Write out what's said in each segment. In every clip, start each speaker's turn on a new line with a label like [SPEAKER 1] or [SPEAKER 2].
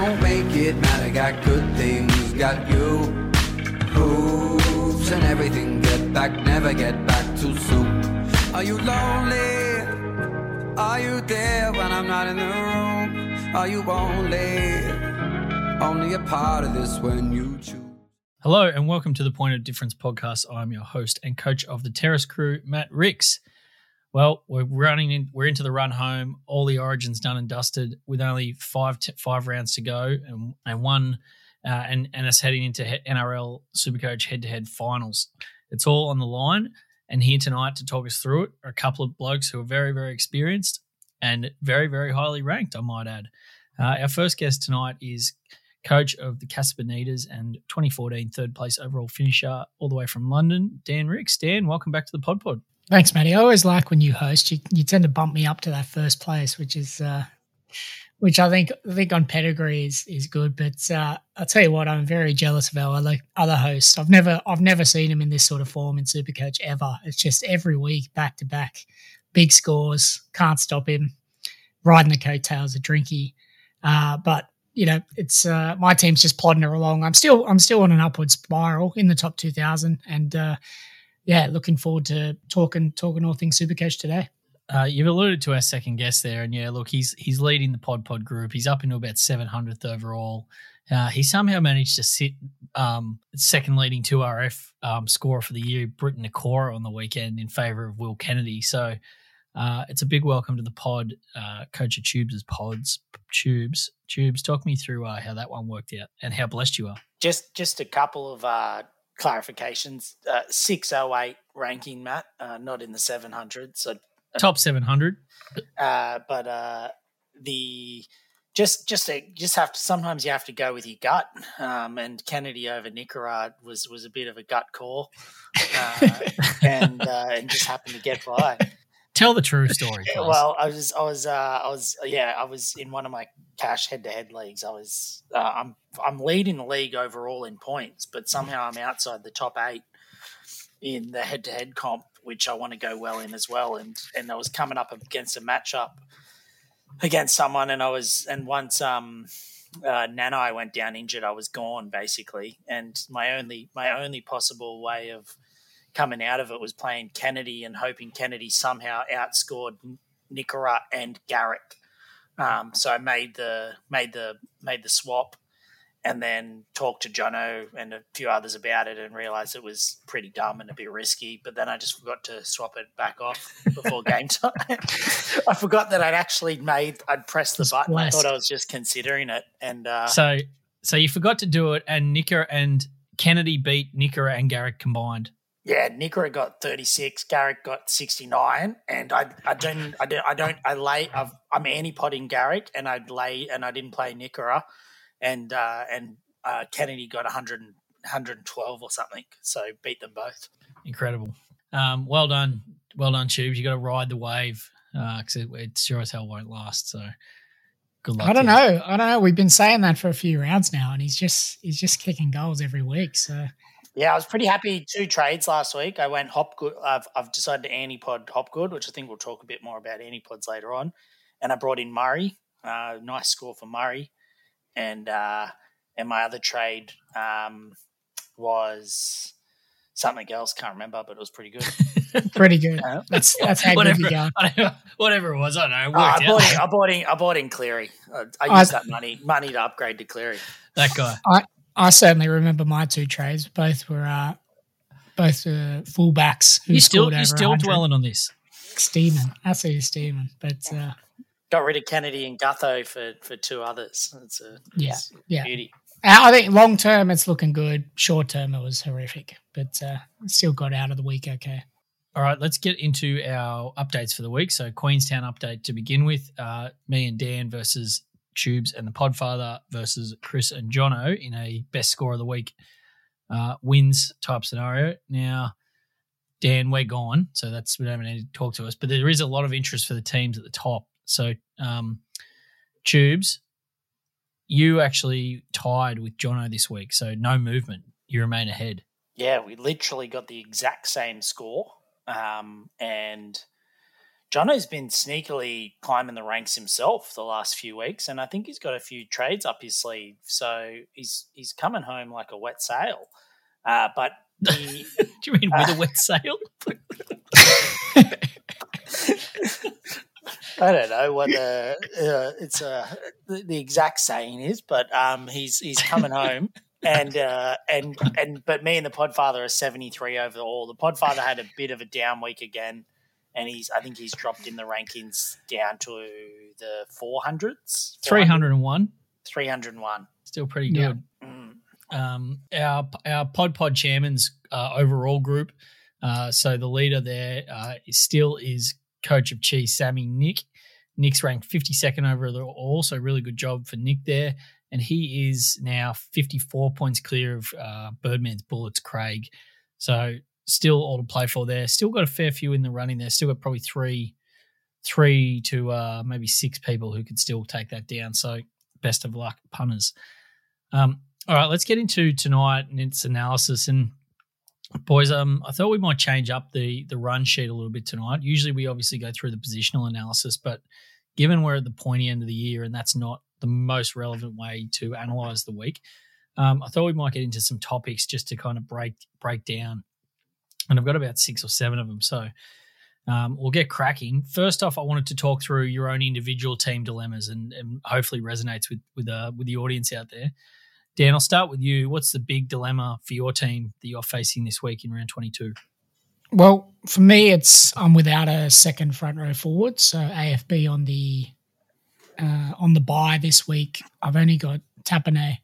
[SPEAKER 1] won't make it matter. Got good things, got you. Hoops and everything. Get back, never get back too soon. Are you lonely? Are you there when I'm not in the room? Are you only, only a part of this when you choose?
[SPEAKER 2] Hello and welcome to the Point of Difference podcast. I'm your host and coach of the Terrace Crew, Matt Ricks. Well, we're running in. We're into the run home. All the origins done and dusted, with only five t- five rounds to go, and and one, uh, and and us heading into he- NRL Supercoach head to head finals. It's all on the line. And here tonight to talk us through it are a couple of blokes who are very very experienced and very very highly ranked. I might add. Uh, our first guest tonight is coach of the Casper Neaters and 2014 third place overall finisher, all the way from London, Dan Ricks. Dan, welcome back to the Pod Pod.
[SPEAKER 3] Thanks, Matty. I always like when you host. You, you tend to bump me up to that first place, which is uh, which I think I think on pedigree is is good. But uh, I'll tell you what, I'm very jealous of our other hosts. I've never I've never seen him in this sort of form in Supercoach ever. It's just every week back to back, big scores. Can't stop him. Riding the coattails of Drinky, uh, but you know it's uh, my team's just plodding along. I'm still I'm still on an upward spiral in the top 2,000 and. Uh, yeah, looking forward to talking talking all things Supercoach today.
[SPEAKER 2] Uh, you've alluded to our second guest there, and yeah, look, he's he's leading the Pod Pod group. He's up into about seven hundredth overall. Uh, he somehow managed to sit um, second leading 2RF um, scorer for the year, Briton Nikora, on the weekend in favour of Will Kennedy. So uh, it's a big welcome to the pod, uh, Coach of Tubes' as pods. Tubes, Tubes, talk me through uh, how that one worked out and how blessed you are.
[SPEAKER 4] Just just a couple of uh, clarifications. Uh, 608 ranking, Matt, uh, not in the 700. So uh,
[SPEAKER 2] top 700.
[SPEAKER 4] Uh, but uh, the just just a, just have to sometimes you have to go with your gut. Um, and Kennedy over Nikora was was a bit of a gut call, uh, and uh, and just happened to get by.
[SPEAKER 2] Tell the true story.
[SPEAKER 4] Well, I was, I was, uh, I was, yeah, I was in one of my cash head-to-head leagues. I was, uh, I'm, I'm leading the league overall in points, but somehow I'm outside the top eight in the head-to-head comp, which I want to go well in as well. And and I was coming up against a matchup against someone, and I was, and once um, uh, Nanai went down injured, I was gone basically, and my only, my only possible way of coming out of it was playing Kennedy and hoping Kennedy somehow outscored Nikora and Garrick. Um, so I made the made the made the swap, and then talked to Jono and a few others about it, and realised it was pretty dumb and a bit risky. But then I just forgot to swap it back off before game time. I forgot that I'd actually made I'd pressed the button. I thought I was just considering it, and uh,
[SPEAKER 2] so so you forgot to do it, and Nikora and Kennedy beat Nikora and Garrick combined.
[SPEAKER 4] Yeah, Nikora got 36, Garrick got 69, and I I don't I don't I don't I lay i am anti-potting Garrick, and I'd lay and I didn't play Nikora, and uh, and uh, Kennedy got 100, 112 or something, so beat them both.
[SPEAKER 2] Incredible. Um, well done, well done, Tubes. You got to ride the wave because uh, it, it sure as hell won't last. So good luck.
[SPEAKER 3] I don't know. I don't know. We've been saying that for a few rounds now, and he's just he's just kicking goals every week. So
[SPEAKER 4] yeah, I was pretty happy. Two trades last week. I went Hopgood. I've, I've decided to antipod Hopgood, which I think we'll talk a bit more about antipods later on. And I brought in Murray. Uh, nice score for Murray. And uh, and my other trade um, was something else. Can't remember, but it was pretty good.
[SPEAKER 3] pretty good. That's that's how
[SPEAKER 2] whatever,
[SPEAKER 3] good you
[SPEAKER 2] go. Whatever it was, I don't know.
[SPEAKER 4] Uh, I, bought in, I bought in. I bought in Cleary. I, I used I, that money money to upgrade to Cleary.
[SPEAKER 2] That guy.
[SPEAKER 3] I, I certainly remember my two trades. Both were uh, both uh, fullbacks.
[SPEAKER 2] Who you still you still dwelling on this?
[SPEAKER 3] Steeman, absolutely Steeman. But uh,
[SPEAKER 4] got rid of Kennedy and Gutho for for two others. It's a
[SPEAKER 3] yeah,
[SPEAKER 4] it's
[SPEAKER 3] yeah.
[SPEAKER 4] Beauty.
[SPEAKER 3] I think long term it's looking good. Short term it was horrific, but uh, still got out of the week okay.
[SPEAKER 2] All right, let's get into our updates for the week. So Queenstown update to begin with. Uh, me and Dan versus Tubes and the Podfather versus Chris and Jono in a best score of the week uh, wins type scenario. Now, Dan, we're gone, so that's we don't need to talk to us. But there is a lot of interest for the teams at the top. So, um, Tubes, you actually tied with Jono this week, so no movement. You remain ahead.
[SPEAKER 4] Yeah, we literally got the exact same score, um, and Jono's been sneakily climbing the ranks himself the last few weeks, and I think he's got a few trades up his sleeve. So he's he's coming home like a wet sail. Uh, but he,
[SPEAKER 2] Do you mean with a wet sail?
[SPEAKER 4] I don't know what the uh, it's uh, the, the exact saying is, but um, he's he's coming home. And uh, and and but me and the Podfather are seventy three overall. The Podfather had a bit of a down week again, and he's I think he's dropped in the rankings down to the four hundreds,
[SPEAKER 2] 301.
[SPEAKER 4] three hundred and one.
[SPEAKER 2] Still pretty
[SPEAKER 3] Yeah.
[SPEAKER 2] good.
[SPEAKER 4] Mm.
[SPEAKER 2] um, our our Pod Pod Chairman's uh, overall group. Uh, so the leader there uh, is still is coach of Cheese, Sammy Nick. Nick's ranked 52nd overall, so really good job for Nick there. And he is now 54 points clear of uh, Birdman's Bullets, Craig. So still all to play for there. Still got a fair few in the running there. Still got probably three, three to uh, maybe six people who could still take that down. So best of luck, punters. Um, all right, let's get into tonight and its analysis. And boys, um, I thought we might change up the the run sheet a little bit tonight. Usually, we obviously go through the positional analysis, but given we're at the pointy end of the year and that's not the most relevant way to analyze the week, um, I thought we might get into some topics just to kind of break break down. And I've got about six or seven of them, so um, we'll get cracking. First off, I wanted to talk through your own individual team dilemmas and, and hopefully resonates with with uh, with the audience out there. Dan, I'll start with you. What's the big dilemma for your team that you're facing this week in round 22?
[SPEAKER 3] Well, for me, it's I'm without a second front row forward, so AFB on the uh, on the bye this week. I've only got Tapine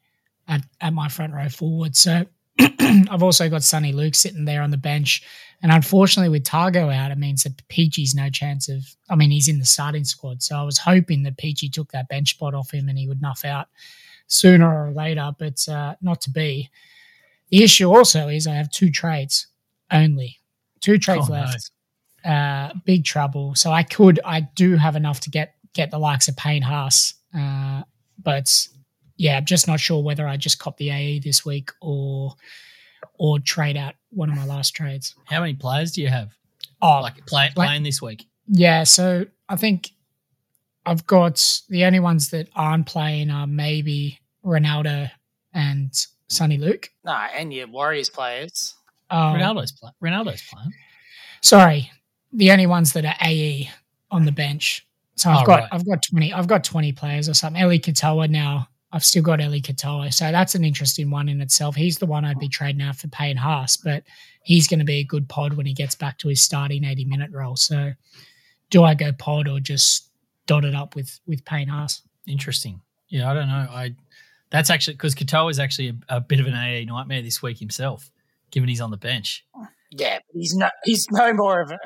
[SPEAKER 3] at, at my front row forward, so I've also got Sonny Luke sitting there on the bench. And unfortunately, with Targo out, it means that Peachy's no chance of. I mean, he's in the starting squad, so I was hoping that Peachy took that bench spot off him and he would nuff out sooner or later, but uh, not to be. The issue also is I have two trades only, two trades
[SPEAKER 2] Oh, no.
[SPEAKER 3] left. Uh, big trouble. So I could, I do have enough to get get the likes of Payne Haas, uh, but yeah, I'm just not sure whether I just cop the AE this week or or trade out one of my last trades.
[SPEAKER 2] How many players do you have?
[SPEAKER 3] Oh,
[SPEAKER 2] Like play, playing this week?
[SPEAKER 3] yeah, so I think I've got the only ones that aren't playing are maybe Ronaldo and Sonny Luke.
[SPEAKER 4] No, and your Warriors players.
[SPEAKER 3] Um,
[SPEAKER 2] Ronaldo's play, Ronaldo's playing.
[SPEAKER 3] Sorry, the only ones that are AE on the bench. So I've
[SPEAKER 2] Oh,
[SPEAKER 3] got
[SPEAKER 2] right.
[SPEAKER 3] I've got twenty I've got twenty players or something. Eli Katoa now. I've still got Eli Katoa. So that's an interesting one in itself. He's the one I'd be trading out for Payne Haas, but he's going to be a good pod when he gets back to his starting 80 minute role. So do I go pod or just dot it up with with Payne Haas?
[SPEAKER 2] Interesting. Yeah, I don't know. I that's actually because Katoa is actually a, a bit of an AA nightmare this week himself, given he's on the bench.
[SPEAKER 4] Yeah, but he's no he's no more of a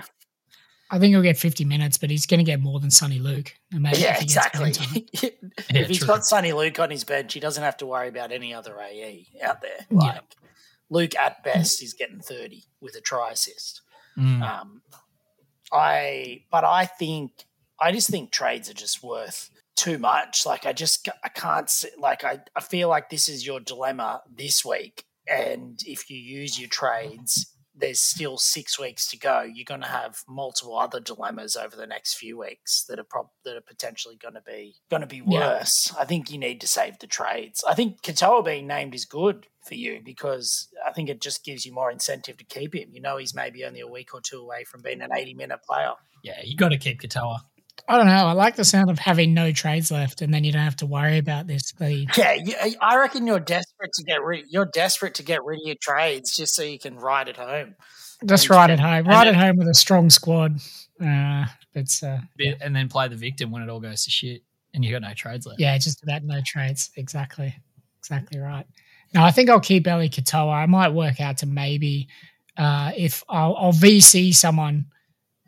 [SPEAKER 3] I think he'll get 50 minutes, but he's going to get more than Sonny Luke. Maybe
[SPEAKER 4] yeah
[SPEAKER 3] if he gets
[SPEAKER 4] exactly.
[SPEAKER 3] playing time.
[SPEAKER 4] if he's
[SPEAKER 2] true.
[SPEAKER 4] got Sonny Luke on his bench, he doesn't have to worry about any other AE out there.
[SPEAKER 3] Yeah.
[SPEAKER 4] Like Luke at best is getting thirty with a try assist.
[SPEAKER 2] Mm.
[SPEAKER 4] Um, I but I think I just think trades are just worth too much. Like I just I can't see, like I I feel like this is your dilemma this week, and if you use your trades. There's still six weeks to go. You're going to have multiple other dilemmas over the next few weeks that are prob- that are potentially going to be going to be
[SPEAKER 3] Yeah.
[SPEAKER 4] worse. I think you need to save the trades. I think Katoa being named is good for you because I think it just gives you more incentive to keep him. You know, he's maybe only a week or two away from being an 80 minute player.
[SPEAKER 2] Yeah, you got to keep Katoa.
[SPEAKER 3] I don't know. I like the sound of having no trades left, and then you don't have to worry about this. The
[SPEAKER 4] Yeah, I reckon you're desperate to get rid. You're desperate to get rid of your trades just so you can ride it home.
[SPEAKER 3] just
[SPEAKER 4] And-
[SPEAKER 3] ride it home.
[SPEAKER 2] and
[SPEAKER 3] Ride
[SPEAKER 2] then-
[SPEAKER 3] it home with a strong squad. Uh, but uh,
[SPEAKER 2] bit and then play the victim when it all goes to shit and you got no trades left.
[SPEAKER 3] yeah, just about no trades. Exactly, exactly right. Now I think I'll keep Eli Katoa. I might work out to maybe uh, if I'll, I'll VC someone,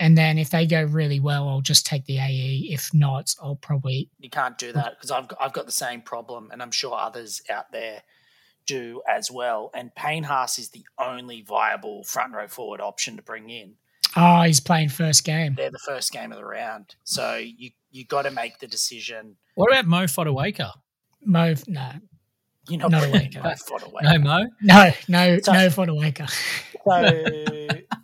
[SPEAKER 3] and then if they go really well, I'll just take the AE. If not, I'll probably
[SPEAKER 4] You can't do that because I've got, I've got the same problem, and I'm sure others out there do as well. And Payne Haas is the only viable front row forward option to bring in.
[SPEAKER 3] oh, he's playing first game.
[SPEAKER 4] They're the first game of the round, so you you got to make the decision.
[SPEAKER 2] What about Mo Fotuaika?
[SPEAKER 3] Mo, no,
[SPEAKER 4] You know,
[SPEAKER 3] Not a
[SPEAKER 4] bring
[SPEAKER 3] waker.
[SPEAKER 4] that.
[SPEAKER 2] No Mo.
[SPEAKER 3] no, no,
[SPEAKER 4] So-
[SPEAKER 3] no for the waker.
[SPEAKER 4] So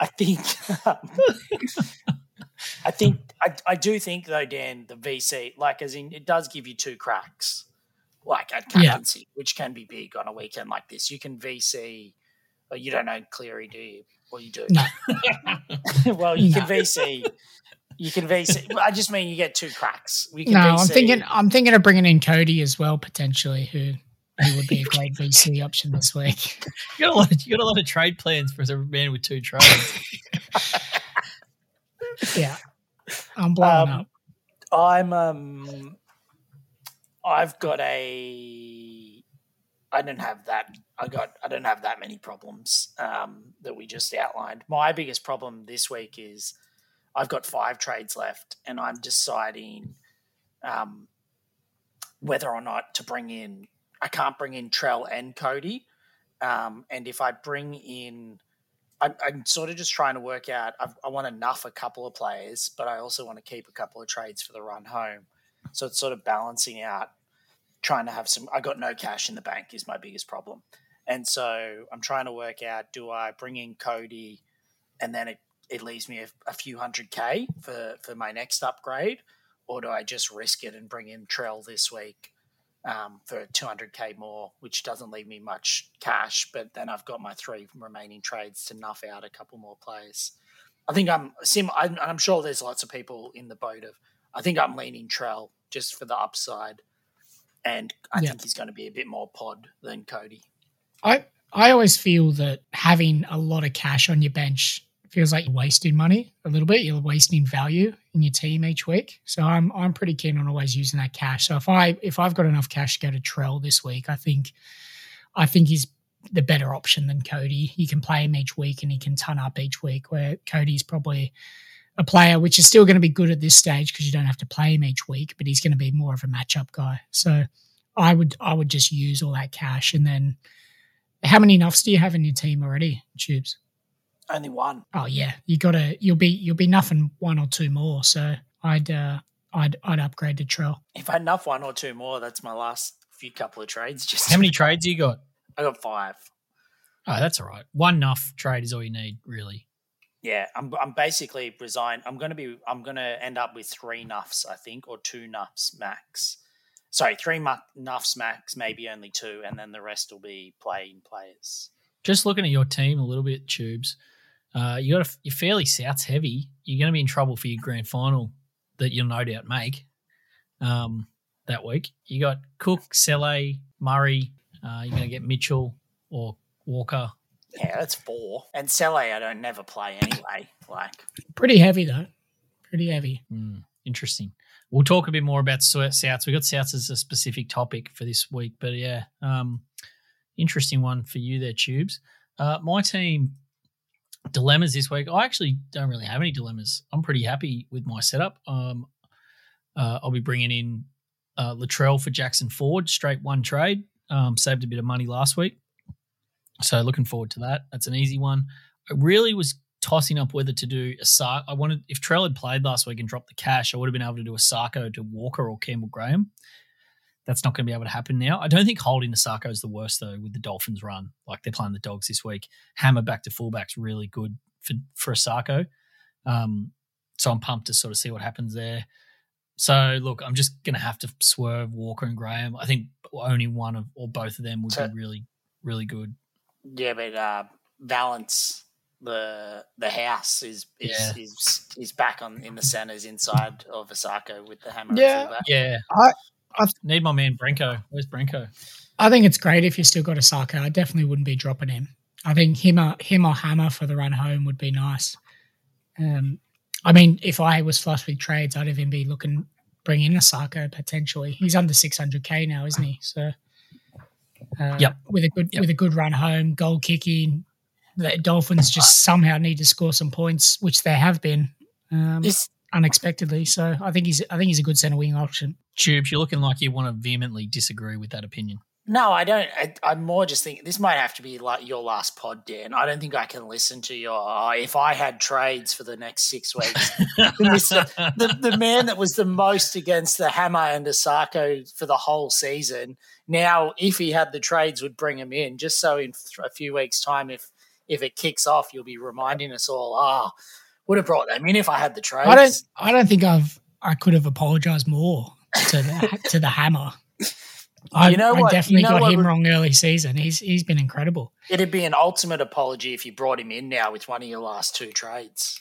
[SPEAKER 4] I think. Um, I think I, I do think though, Dan, the VC, like as in it does give you two cracks, like at
[SPEAKER 3] Yeah.
[SPEAKER 4] captaincy, which can be big on a weekend like this. You can VC, but you don't know Cleary, do you? Or you do?
[SPEAKER 3] No.
[SPEAKER 4] well, you can VC. You can VC. I just mean you get two cracks. We can
[SPEAKER 3] No,
[SPEAKER 4] VC.
[SPEAKER 3] I'm thinking I'm thinking of bringing in Cody as well potentially, who who would be a great VC option this week.
[SPEAKER 2] You got a lot. Of, you got a lot of trade plans for a man with two trades.
[SPEAKER 3] Yeah, I'm blowing
[SPEAKER 4] Um,
[SPEAKER 3] up.
[SPEAKER 4] I'm um I've got a I don't have that I got I don't have that many problems um that we just outlined. My biggest problem this week is I've got five trades left and I'm deciding um whether or not to bring in I can't bring in Trell and Cody. Um and if I bring in I'm, I'm sort of just trying to work out. I've, I want nuff a couple of players, but I also want to keep a couple of trades for the run home. So it's sort of balancing out, trying to have some. I got no cash in the bank is my biggest problem, and so I'm trying to work out: do I bring in Cody, and then it, it leaves me a, a few hundred k for for my next upgrade, or do I just risk it and bring in Trell this week? Um, for 200k more, which doesn't leave me much cash, but then I've got my three remaining trades to nuff out a couple more players. I think I'm sim. I'm, I'm sure there's lots of people in the boat of. I think I'm leaning Trell just for the upside, and I
[SPEAKER 3] Yeah.
[SPEAKER 4] think he's going to be a bit more pod than Cody.
[SPEAKER 3] I I always feel that having a lot of cash on your bench feels like you're wasting money a little bit. You're wasting value in your team each week. So I'm I'm pretty keen on always using that cash. So if I if I've got enough cash to go to Trell this week, I think I think he's the better option than Cody. You can play him each week and he can ton up each week. Where Cody's probably a player which is still going to be good at this stage because you don't have to play him each week, but he's going to be more of a matchup guy. So I would I would just use all that cash and then how many nuffs do you have in your team already, Tubes?
[SPEAKER 4] Only one.
[SPEAKER 3] Oh yeah, you gotta you'll be you'll be nuffing one or two more. So I'd uh, I'd I'd upgrade to Trell.
[SPEAKER 4] If I nuff one or two more, that's my last few couple of trades. Just
[SPEAKER 2] How many trades you got?
[SPEAKER 4] I got five.
[SPEAKER 2] Oh, that's all right. One nuff trade is all you need, really.
[SPEAKER 4] Yeah, I'm I'm basically resigned. I'm gonna be I'm gonna end up with three nuffs, I think, or two nuffs max. Sorry, three mu- nuffs max, maybe only two, and then the rest will be playing players.
[SPEAKER 2] Just looking at your team a little bit, tubes. Uh, you got a, you're fairly Souths heavy. You're going to be in trouble for your grand final that you'll no doubt make um, that week. You got Cook, Sele, Murray. Uh, you're going to get Mitchell or Walker.
[SPEAKER 4] Yeah, that's four. And Sele, I don't never play anyway. Like,
[SPEAKER 3] Pretty heavy though. Pretty heavy.
[SPEAKER 2] Hmm, interesting. We'll talk a bit more about Sou- Souths. We got Souths as a specific topic for this week, but yeah, um, interesting one for you there, Tubes. Uh, my team dilemmas this week. I actually don't really have any dilemmas. I'm pretty happy with my setup. Um, uh, I'll be bringing in uh, Latrell for Jackson Ford, straight one trade. Um, saved a bit of money last week, so looking forward to that. That's an easy one. I really was tossing up whether to do a Sark. I wanted if Trell had played last week and dropped the cash, I would have been able to do a Sarko to Walker or Campbell Graham. That's not going to be able to happen now. I don't think holding the Sarko is the worst though. With the Dolphins run, like they're playing the Dogs this week, Hammer back to fullback's really good for for a Sarko. Um, so I'm pumped to sort of see what happens there. So look, I'm just going to have to swerve Walker and Graham. I think only one of or both of them would
[SPEAKER 4] So-
[SPEAKER 2] be really really good.
[SPEAKER 4] yeah, but uh, Valence, the the house is is,
[SPEAKER 2] Yeah.
[SPEAKER 4] is is back on in the centers inside of Isaako with the hammer. at
[SPEAKER 3] Yeah.
[SPEAKER 4] fullback.
[SPEAKER 2] Yeah,
[SPEAKER 3] I- I-
[SPEAKER 2] need my man Brenko. Where's Brenko?
[SPEAKER 3] I think it's great if you still got a Saka. I definitely wouldn't be dropping him. I think him or him or Hammer for the run home would be nice. Um, I mean, if I was flush with trades, I'd even be looking bring in a Saka potentially. He's under six hundred k now, isn't he? So, uh,
[SPEAKER 2] Yep.
[SPEAKER 3] with a good
[SPEAKER 2] Yep.
[SPEAKER 3] with a good run home, goal kicking, the Dolphins just somehow need to score some points, which they have been um,
[SPEAKER 4] This
[SPEAKER 3] unexpectedly. So I think he's I think he's a good centre wing option.
[SPEAKER 2] Tubes, you're looking like you want to vehemently disagree with that opinion.
[SPEAKER 4] No, I don't. I, I'm more just thinking this might have to be like your last pod, Dan. I don't think I can listen to your. Oh, if I had trades for the next six weeks, Listen, the the man that was the most against the hammer and Isaako for the whole season. Now, if he had the trades, would bring him in just so in a few weeks' time, if if it kicks off, you'll be reminding us all, ah, oh, would have brought them in if I had the trades.
[SPEAKER 3] I don't. I don't think I've. I could have apologized more to the to the hammer. I,
[SPEAKER 4] You know
[SPEAKER 3] I
[SPEAKER 4] what-
[SPEAKER 3] definitely
[SPEAKER 4] you know
[SPEAKER 3] got him
[SPEAKER 4] would-
[SPEAKER 3] wrong early season. He's he's been incredible.
[SPEAKER 4] It'd be an ultimate apology if you brought him in now with one of your last two trades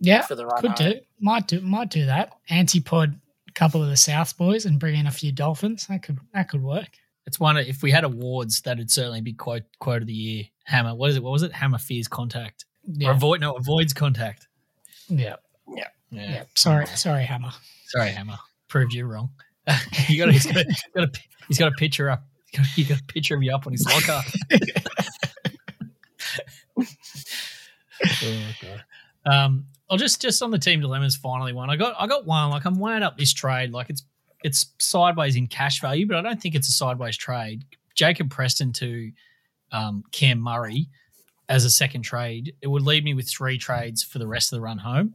[SPEAKER 3] Yeah,
[SPEAKER 4] for the run.
[SPEAKER 3] could
[SPEAKER 4] home.
[SPEAKER 3] do. Might do. Might do that. Antipod, a couple of the South boys, and bring in a few Dolphins. That could that could work.
[SPEAKER 2] It's one. of- If we had awards, that'd certainly be quote quote of the year. Hammer. What is it? What was it? Hammer fears contact. Or avoid no avoids contact.
[SPEAKER 3] Yeah,
[SPEAKER 2] Yeah.
[SPEAKER 3] yeah. Sorry, sorry, Hammer.
[SPEAKER 2] Sorry, Hammer. Proved you wrong. you got. He's got. A, got a, he's got a picture up. He's got, got a picture of you up on his locker. oh god. Um, I'll just just on the team dilemmas. Finally, one. I got. I got one. Like I'm weighing up this trade. Like it's it's sideways in cash value, but I don't think it's a sideways trade. Jacob Preston to um, Cam Murray as a second trade. It would leave me with three trades for the rest of the run home.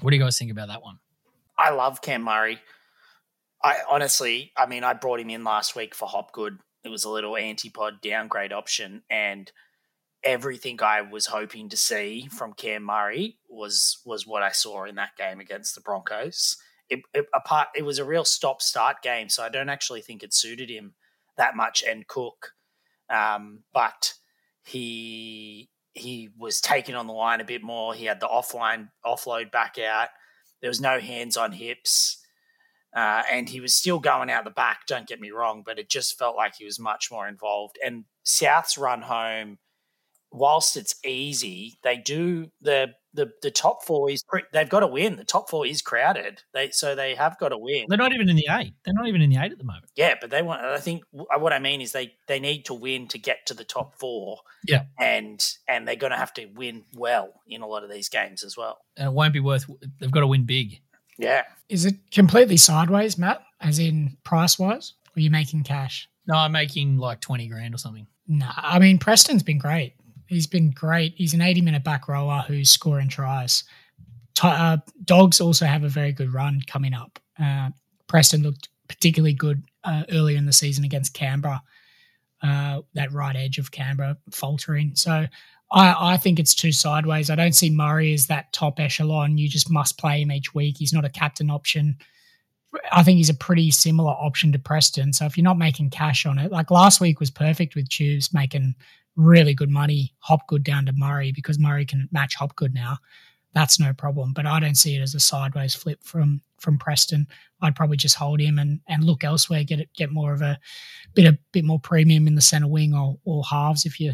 [SPEAKER 2] What do you guys think about that one?
[SPEAKER 4] I love Cam Murray. I honestly, I mean, I brought him in last week for Hopgood. It was a little antipod downgrade option, and everything I was hoping to see from Cam Murray was was what I saw in that game against the Broncos. It, it, apart, it was a real stop start game, so I don't actually think it suited him that much. And Cook, um, but he he was taken on the line a bit more. He had the offline offload back out. There was no hands on hips. Uh, and he was still going out the back, don't get me wrong, but it just felt like he was much more involved. And South's run home, whilst it's easy, they do the the, the top four is they've got to win. The top four is crowded. They so they have got to win.
[SPEAKER 2] They're not even in the eight. They're not even in the eight at the moment.
[SPEAKER 4] Yeah, but they want. I think what I mean is they they need to win to get to the top four.
[SPEAKER 2] Yeah.
[SPEAKER 4] and and they're going to have to win well in a lot of these games as well.
[SPEAKER 2] And it won't be worth. They've got to win big.
[SPEAKER 4] Yeah,
[SPEAKER 3] Is it completely sideways, Matt? As in price wise? Or are you making cash?
[SPEAKER 2] No, I'm making like twenty grand or something.
[SPEAKER 3] Nah, I mean Preston's been great. He's been great. He's an 80 minute back rower who's scoring tries. Uh, Dogs also have a very good run coming up. Uh, Preston looked particularly good uh, earlier in the season against Canberra. Uh, that right edge of Canberra faltering. So I, I think it's too sideways. I don't see Murray as that top echelon. You just must play him each week. He's not a captain option. I think he's a pretty similar option to Preston. So if you're not making cash on it, like last week was perfect with Tubes making really good money, Hopgood down to Murray because Murray can match Hopgood now. That's no problem. But I don't see it as a sideways flip from from Preston. I'd probably just hold him and, and look elsewhere, get it, get more of a bit a bit more premium in the center wing or, or halves if you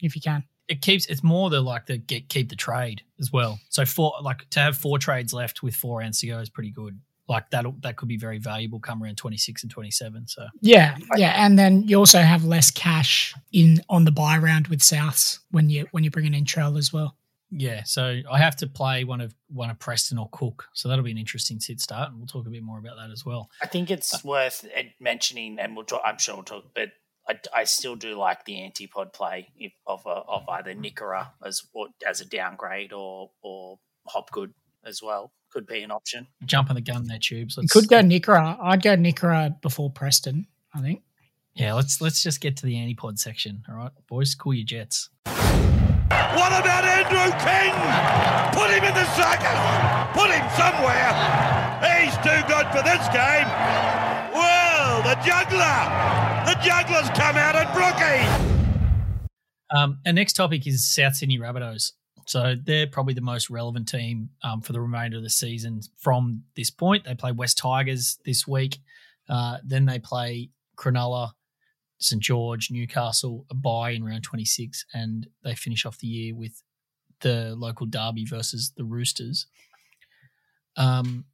[SPEAKER 3] if you, can.
[SPEAKER 2] It keeps. It's more the like the get keep the trade as well. So four like to have four trades left with four rounds is pretty good. Like that that could be very valuable come around twenty six and twenty seven. So
[SPEAKER 3] Yeah, yeah, and then you also have less cash in on the buy round with Souths when you when you're bringing in Trell as well.
[SPEAKER 2] yeah, so I have to play one of one of Preston or Cook. So that'll be an interesting sit start, and we'll talk a bit more about that as well.
[SPEAKER 4] I think it's worth uh, mentioning, and we'll talk. I'm sure we'll talk, but I, I still do like the antipod play if, of a, of either Nikora as or as a downgrade or or Hopgood as well could be an option.
[SPEAKER 2] Jump on the gun there, tubes. Let's,
[SPEAKER 3] could go Nikora. I'd go Nikora before Preston. I think.
[SPEAKER 2] Yeah, let's let's just get to the antipod section. All right, boys, cool your jets.
[SPEAKER 5] What about Andrew King? Put him in the circus. Put him somewhere. He's too good for this game. Well, the juggler. The juggler's come out at Brookie.
[SPEAKER 2] Um, our next topic is South Sydney Rabbitohs. So they're probably the most relevant team um, for the remainder of the season from this point. They play West Tigers this week. Uh, then they play Cronulla, St George, Newcastle, a bye in round 26, and they finish off the year with the local derby versus the Roosters. Um,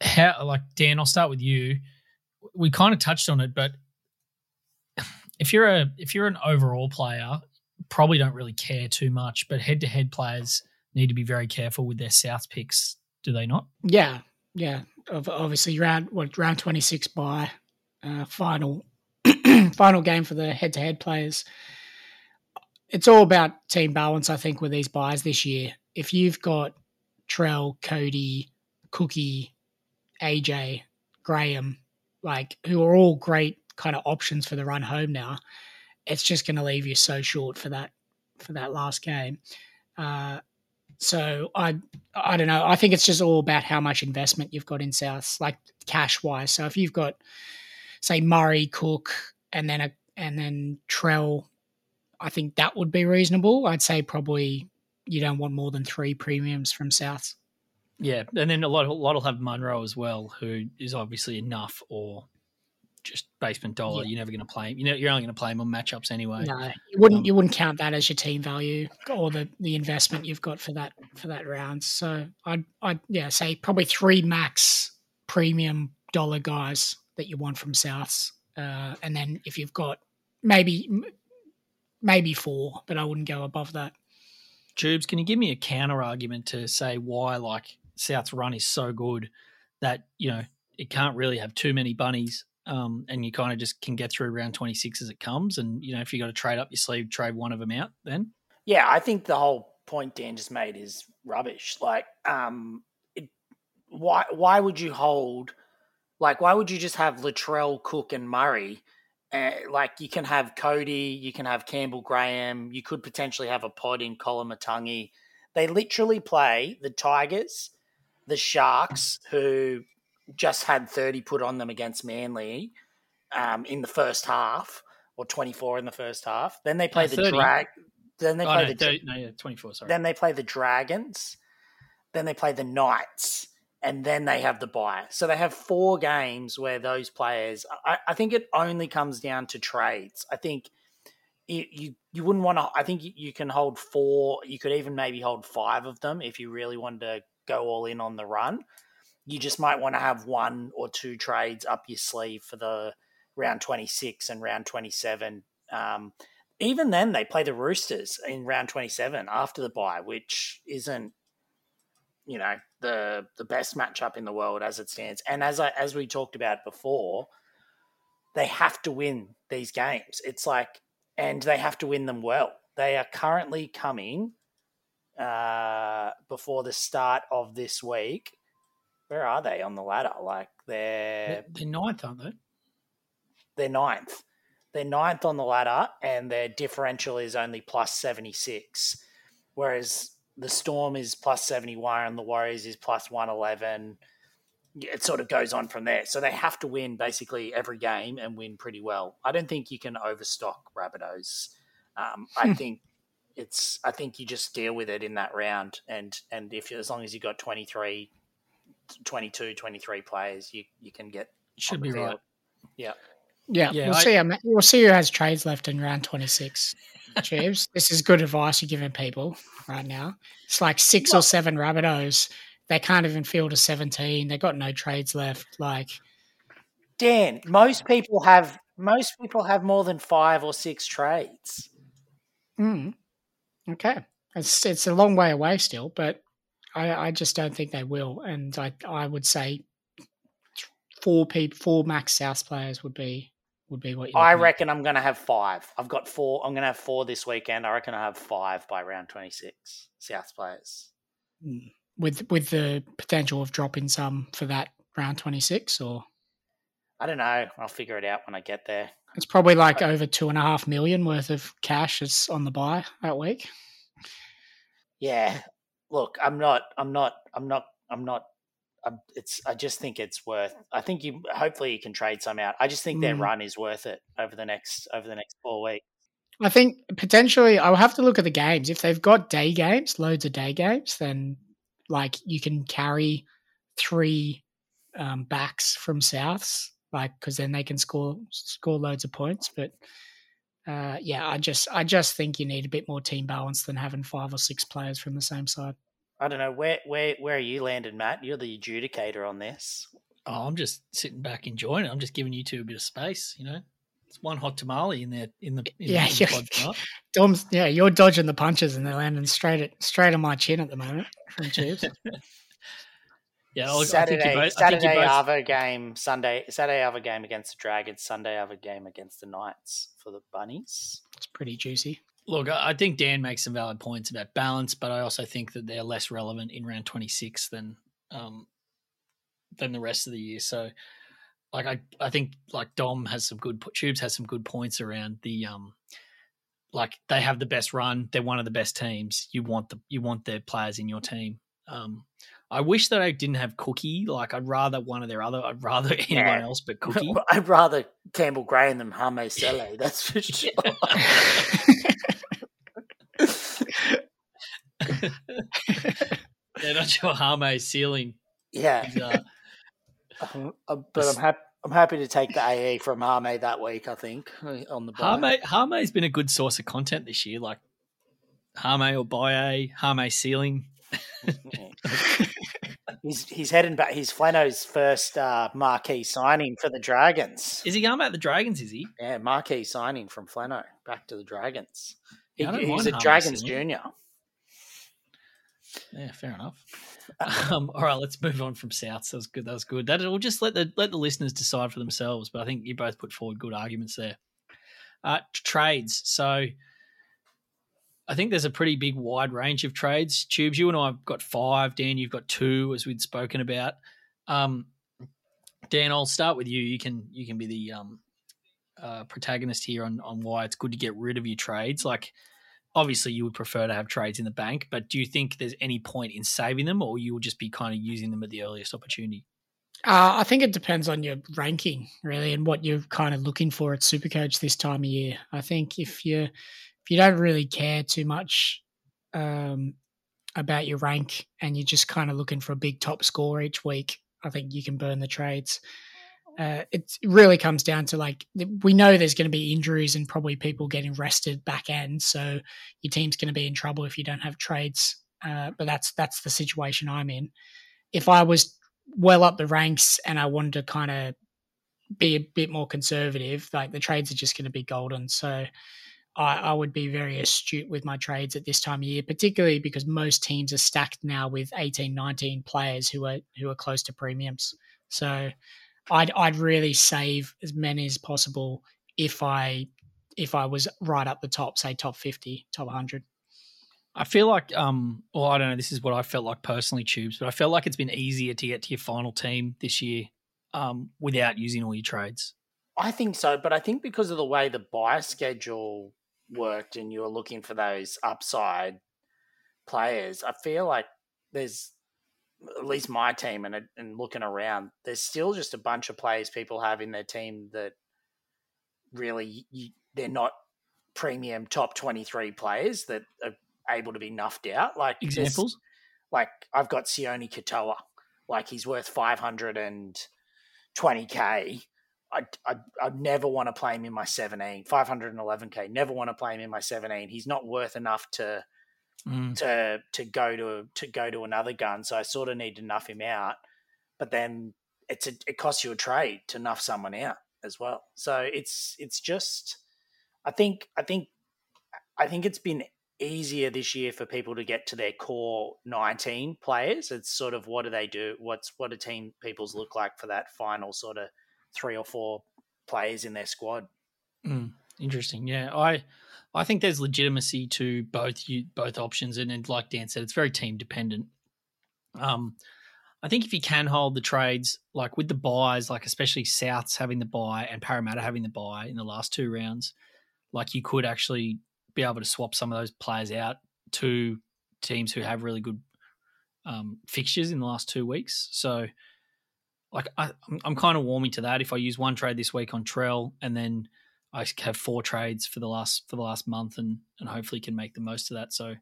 [SPEAKER 2] how like Dan, I'll start with you. We kind of touched on it, but if you're a if you're an overall player, probably don't really care too much. But head to head players need to be very careful with their South picks, do they not?
[SPEAKER 3] Yeah, yeah. Obviously, round what round twenty six by uh, final final game for the head to head players. It's all about team balance, I think, with these buys this year. If you've got Trell, Cody, Cookie, AJ, Graham, like who are all great kind of options for the run home now, it's just going to leave you so short for that for that last game. Uh, so I I don't know. I think it's just all about how much investment you've got in South, like cash wise. So if you've got say Murray, Cook, and then a and then Trell, I think that would be reasonable. I'd say probably you don't want more than three premiums from South.
[SPEAKER 2] Yeah, and then a lot, a lot will have Munro as well, who is obviously enough or just basement dollar.
[SPEAKER 3] Yeah.
[SPEAKER 2] You're never going to play him. You know, you're only going to play him on matchups anyway.
[SPEAKER 3] No, you wouldn't.
[SPEAKER 2] Um,
[SPEAKER 3] you wouldn't count that as your team value or the the investment you've got for that for that round. So I'd I'd yeah say probably three max premium dollar guys that you want from Souths, uh, and then if you've got maybe maybe four, but I wouldn't go above that.
[SPEAKER 2] Tubes, can you give me a counter argument to say why like South's run is so good that you know it can't really have too many bunnies, um, and you kind of just can get through round twenty six as it comes, and you know if you got to trade up your sleeve, trade one of them out, then
[SPEAKER 4] Yeah, I think the whole point Dan just made is rubbish. Like, um, it, why why would you hold? Like, why would you just have Latrell, Cook, and Murray? Uh, like, you can have Cody, you can have Campbell Graham, you could potentially have a pod in Koloamatangi. They literally play the Tigers, the Sharks, who just had 30 put on them against Manly um, in the first half, or 24 in the first half. Then they play
[SPEAKER 2] Uh,
[SPEAKER 4] the drag. Then they
[SPEAKER 2] oh,
[SPEAKER 4] play
[SPEAKER 2] no,
[SPEAKER 4] the
[SPEAKER 2] 30, no, yeah, twenty four. Sorry,
[SPEAKER 4] then they play the Dragons. Then they play the Knights. And then they have the bye. So they have four games where those players. I, I think it only comes down to trades. I think you you, you wouldn't want to. I think you can hold four. You could even maybe hold five of them if you really wanted to go all in on the run. You just might want to have one or two trades up your sleeve for the round twenty six and round twenty seven. Um, even then they play the Roosters in round 27 after the bye, which isn't you know the the best matchup in the world as it stands. And as I as we talked about before, they have to win these games. It's like and they have to win them well. They are currently coming uh before the start of this week. Where are they on the ladder? Like they're
[SPEAKER 2] they're, ninth, aren't they?
[SPEAKER 4] they're ninth. They're ninth on the ladder, and their differential is only plus 76. Whereas the Storm is plus 71 and the Warriors is plus 111. It sort of goes on from there. So they have to win basically every game and win pretty well. I don't think you can overstock Rabbitohs. Um, I think it's. I think you just deal with it in that round, and and if as long as you got 23, 22, 23 players, you you can get
[SPEAKER 2] Should be
[SPEAKER 4] the
[SPEAKER 2] right.
[SPEAKER 4] Yeah.
[SPEAKER 3] Yeah,
[SPEAKER 2] Yeah,
[SPEAKER 3] we'll
[SPEAKER 2] I-
[SPEAKER 3] see. How, we'll see who has trades left in round twenty six. Jeeves, this is good advice you're giving people right now. It's like six or seven Rabbitohs. They can't even field a seventeen. They got no trades left. Like,
[SPEAKER 4] Dan, most people have most people have more than five or six trades.
[SPEAKER 3] mm, okay, it's it's a long way away still, but I, I just don't think they will. And I I would say four people, four max South players would be would be what you.
[SPEAKER 4] I reckon I'm going to have five. I've got four. I'm going to have four this weekend. I reckon I have five by round 26 South players.
[SPEAKER 3] Mm. with with the potential of dropping some for that round twenty six, or
[SPEAKER 4] I don't know. I'll figure it out when I get there.
[SPEAKER 3] it's probably like over two and a half million worth of cash is on the buy that week.
[SPEAKER 4] Yeah. Look, I'm not. I'm not. I'm not. I'm not. I'm, it's. I just think it's worth. I think you. Hopefully, you can trade some out. I just think their
[SPEAKER 3] Mm.
[SPEAKER 4] run is worth it over the next over the next four weeks.
[SPEAKER 3] I think potentially I'll have to look at the games. If they've got day games, loads of day games, then like you can carry three um, backs from Souths, like because then they can score score loads of points. But uh, yeah, I just I just think you need a bit more team balance than having five or six players from the same side.
[SPEAKER 4] I don't know where where where are you landed, Matt? You're the adjudicator on this.
[SPEAKER 2] Oh, I'm just sitting back enjoying it. I'm just giving you two a bit of space. You know, it's one hot tamale in there in the in
[SPEAKER 3] Yeah,
[SPEAKER 2] the, in
[SPEAKER 3] yeah.
[SPEAKER 2] the.
[SPEAKER 3] Dom's, yeah, you're dodging the punches and they're landing straight at straight on my chin at the moment from Chiefs.
[SPEAKER 2] Yeah, I'll,
[SPEAKER 4] Saturday,
[SPEAKER 2] I think you both. I think
[SPEAKER 4] Saturday
[SPEAKER 2] both.
[SPEAKER 4] Arvo game, Sunday, Saturday Arvo game against the Dragons, Sunday Arvo game against the Knights for the Bunnies.
[SPEAKER 3] It's pretty juicy.
[SPEAKER 2] Look, I think Dan makes some valid points about balance, but I also think that they're less relevant in round 26 than um, than the rest of the year. So like I, I think like Dom has some good tubes has some good points around the um like they have the best run. They're one of the best teams. You want the you want their players in your team. Um, I wish that I didn't have Cookie. Like I'd rather one of their other. I'd rather anyone
[SPEAKER 4] Yeah.
[SPEAKER 2] else but Cookie.
[SPEAKER 4] I'd rather Campbell Graham than Hame Sele. That's for sure.
[SPEAKER 2] yeah, not sure Harme's ceiling.
[SPEAKER 4] yeah,
[SPEAKER 2] is, uh,
[SPEAKER 4] Um, uh, but I'm happy. I'm happy to take the AE from Hame that week. I think on the bye.
[SPEAKER 2] Harme Harme's been a good source of content this year. Like Harme or Baye, Harme ceiling.
[SPEAKER 4] he's he's heading back. He's Flano's first uh, marquee signing for the Dragons.
[SPEAKER 2] Is he going back to the Dragons? Is he?
[SPEAKER 4] Yeah, marquee signing from Flano back to the Dragons. He,
[SPEAKER 2] Yeah,
[SPEAKER 4] he's a Dragons junior.
[SPEAKER 2] Yeah, fair enough. Um, all right, let's move on from Souths. That was good. That was good. That will just let the let the listeners decide for themselves. But I think you both put forward good arguments there. Uh, trades. So I think there's a pretty big wide range of trades. Tubes, you and I have got five. Dan, you've got two, as we'd spoken about. Um, Dan, I'll start with you. You can you can be the um, uh, protagonist here on on why it's good to get rid of your trades. Like obviously you would prefer to have trades in the bank, but do you think there's any point in saving them or you will just be kind of using them at the earliest opportunity?
[SPEAKER 3] Uh, I think it depends on your ranking, really, and what you're kind of looking for at Supercoach this time of year. I think if you if you don't really care too much um, about your rank and you're just kind of looking for a big top score each week, I think you can burn the trades. Uh, it really comes down to like we know there's going to be injuries and probably people getting rested back end, so your team's going to be in trouble if you don't have trades. Uh, but that's that's the situation I'm in. If I was well up the ranks and I wanted to kind of be a bit more conservative, like the trades are just going to be golden. So I, I would be very astute with my trades at this time of year, particularly because most teams are stacked now with 18, 19 players who are who are close to premiums. So I'd I'd really save as many as possible if I if I was right up the top, say top 50, top 100.
[SPEAKER 2] I feel like, um, well, I don't know. This is what I felt like personally, Tubes, but I felt like it's been easier to get to your final team this year um, without using all your trades.
[SPEAKER 4] I think so, but I think because of the way the buy schedule worked and you're looking for those upside players, I feel like there's at least my team and and looking around, there's still just a bunch of players people have in their team that really you, they're not premium top 23 players that are able to be nuffed out. Like
[SPEAKER 2] Examples?
[SPEAKER 4] like I've got Sione Katoa, like he's worth 520k. I I I'd never want to play him in my 17, 511k. Never want to play him in my 17. He's not worth enough to
[SPEAKER 2] Mm.
[SPEAKER 4] to to go to to go to another gun. So I sort of need to nuff him out. But then it's a, it costs you a trade to nuff someone out as well. So it's it's just I think I think I think it's been easier this year for people to get to their core 19 players. It's sort of what do they do? What's what do team people's look like for that final sort of three or four players in their squad?
[SPEAKER 2] Mm, interesting. Yeah, I I think there's legitimacy to both you both options, and, and like Dan said, it's very team dependent. Um, I think if you can hold the trades, like with the buys, like especially Souths having the buy and Parramatta having the buy in the last two rounds, like you could actually be able to swap some of those players out to teams who have really good um, fixtures in the last two weeks. So, like, I, I'm, I'm kind of warming to that. If I use one trade this week on Trell and then I have four trades for the last for the last month, and and hopefully can make the most of that. So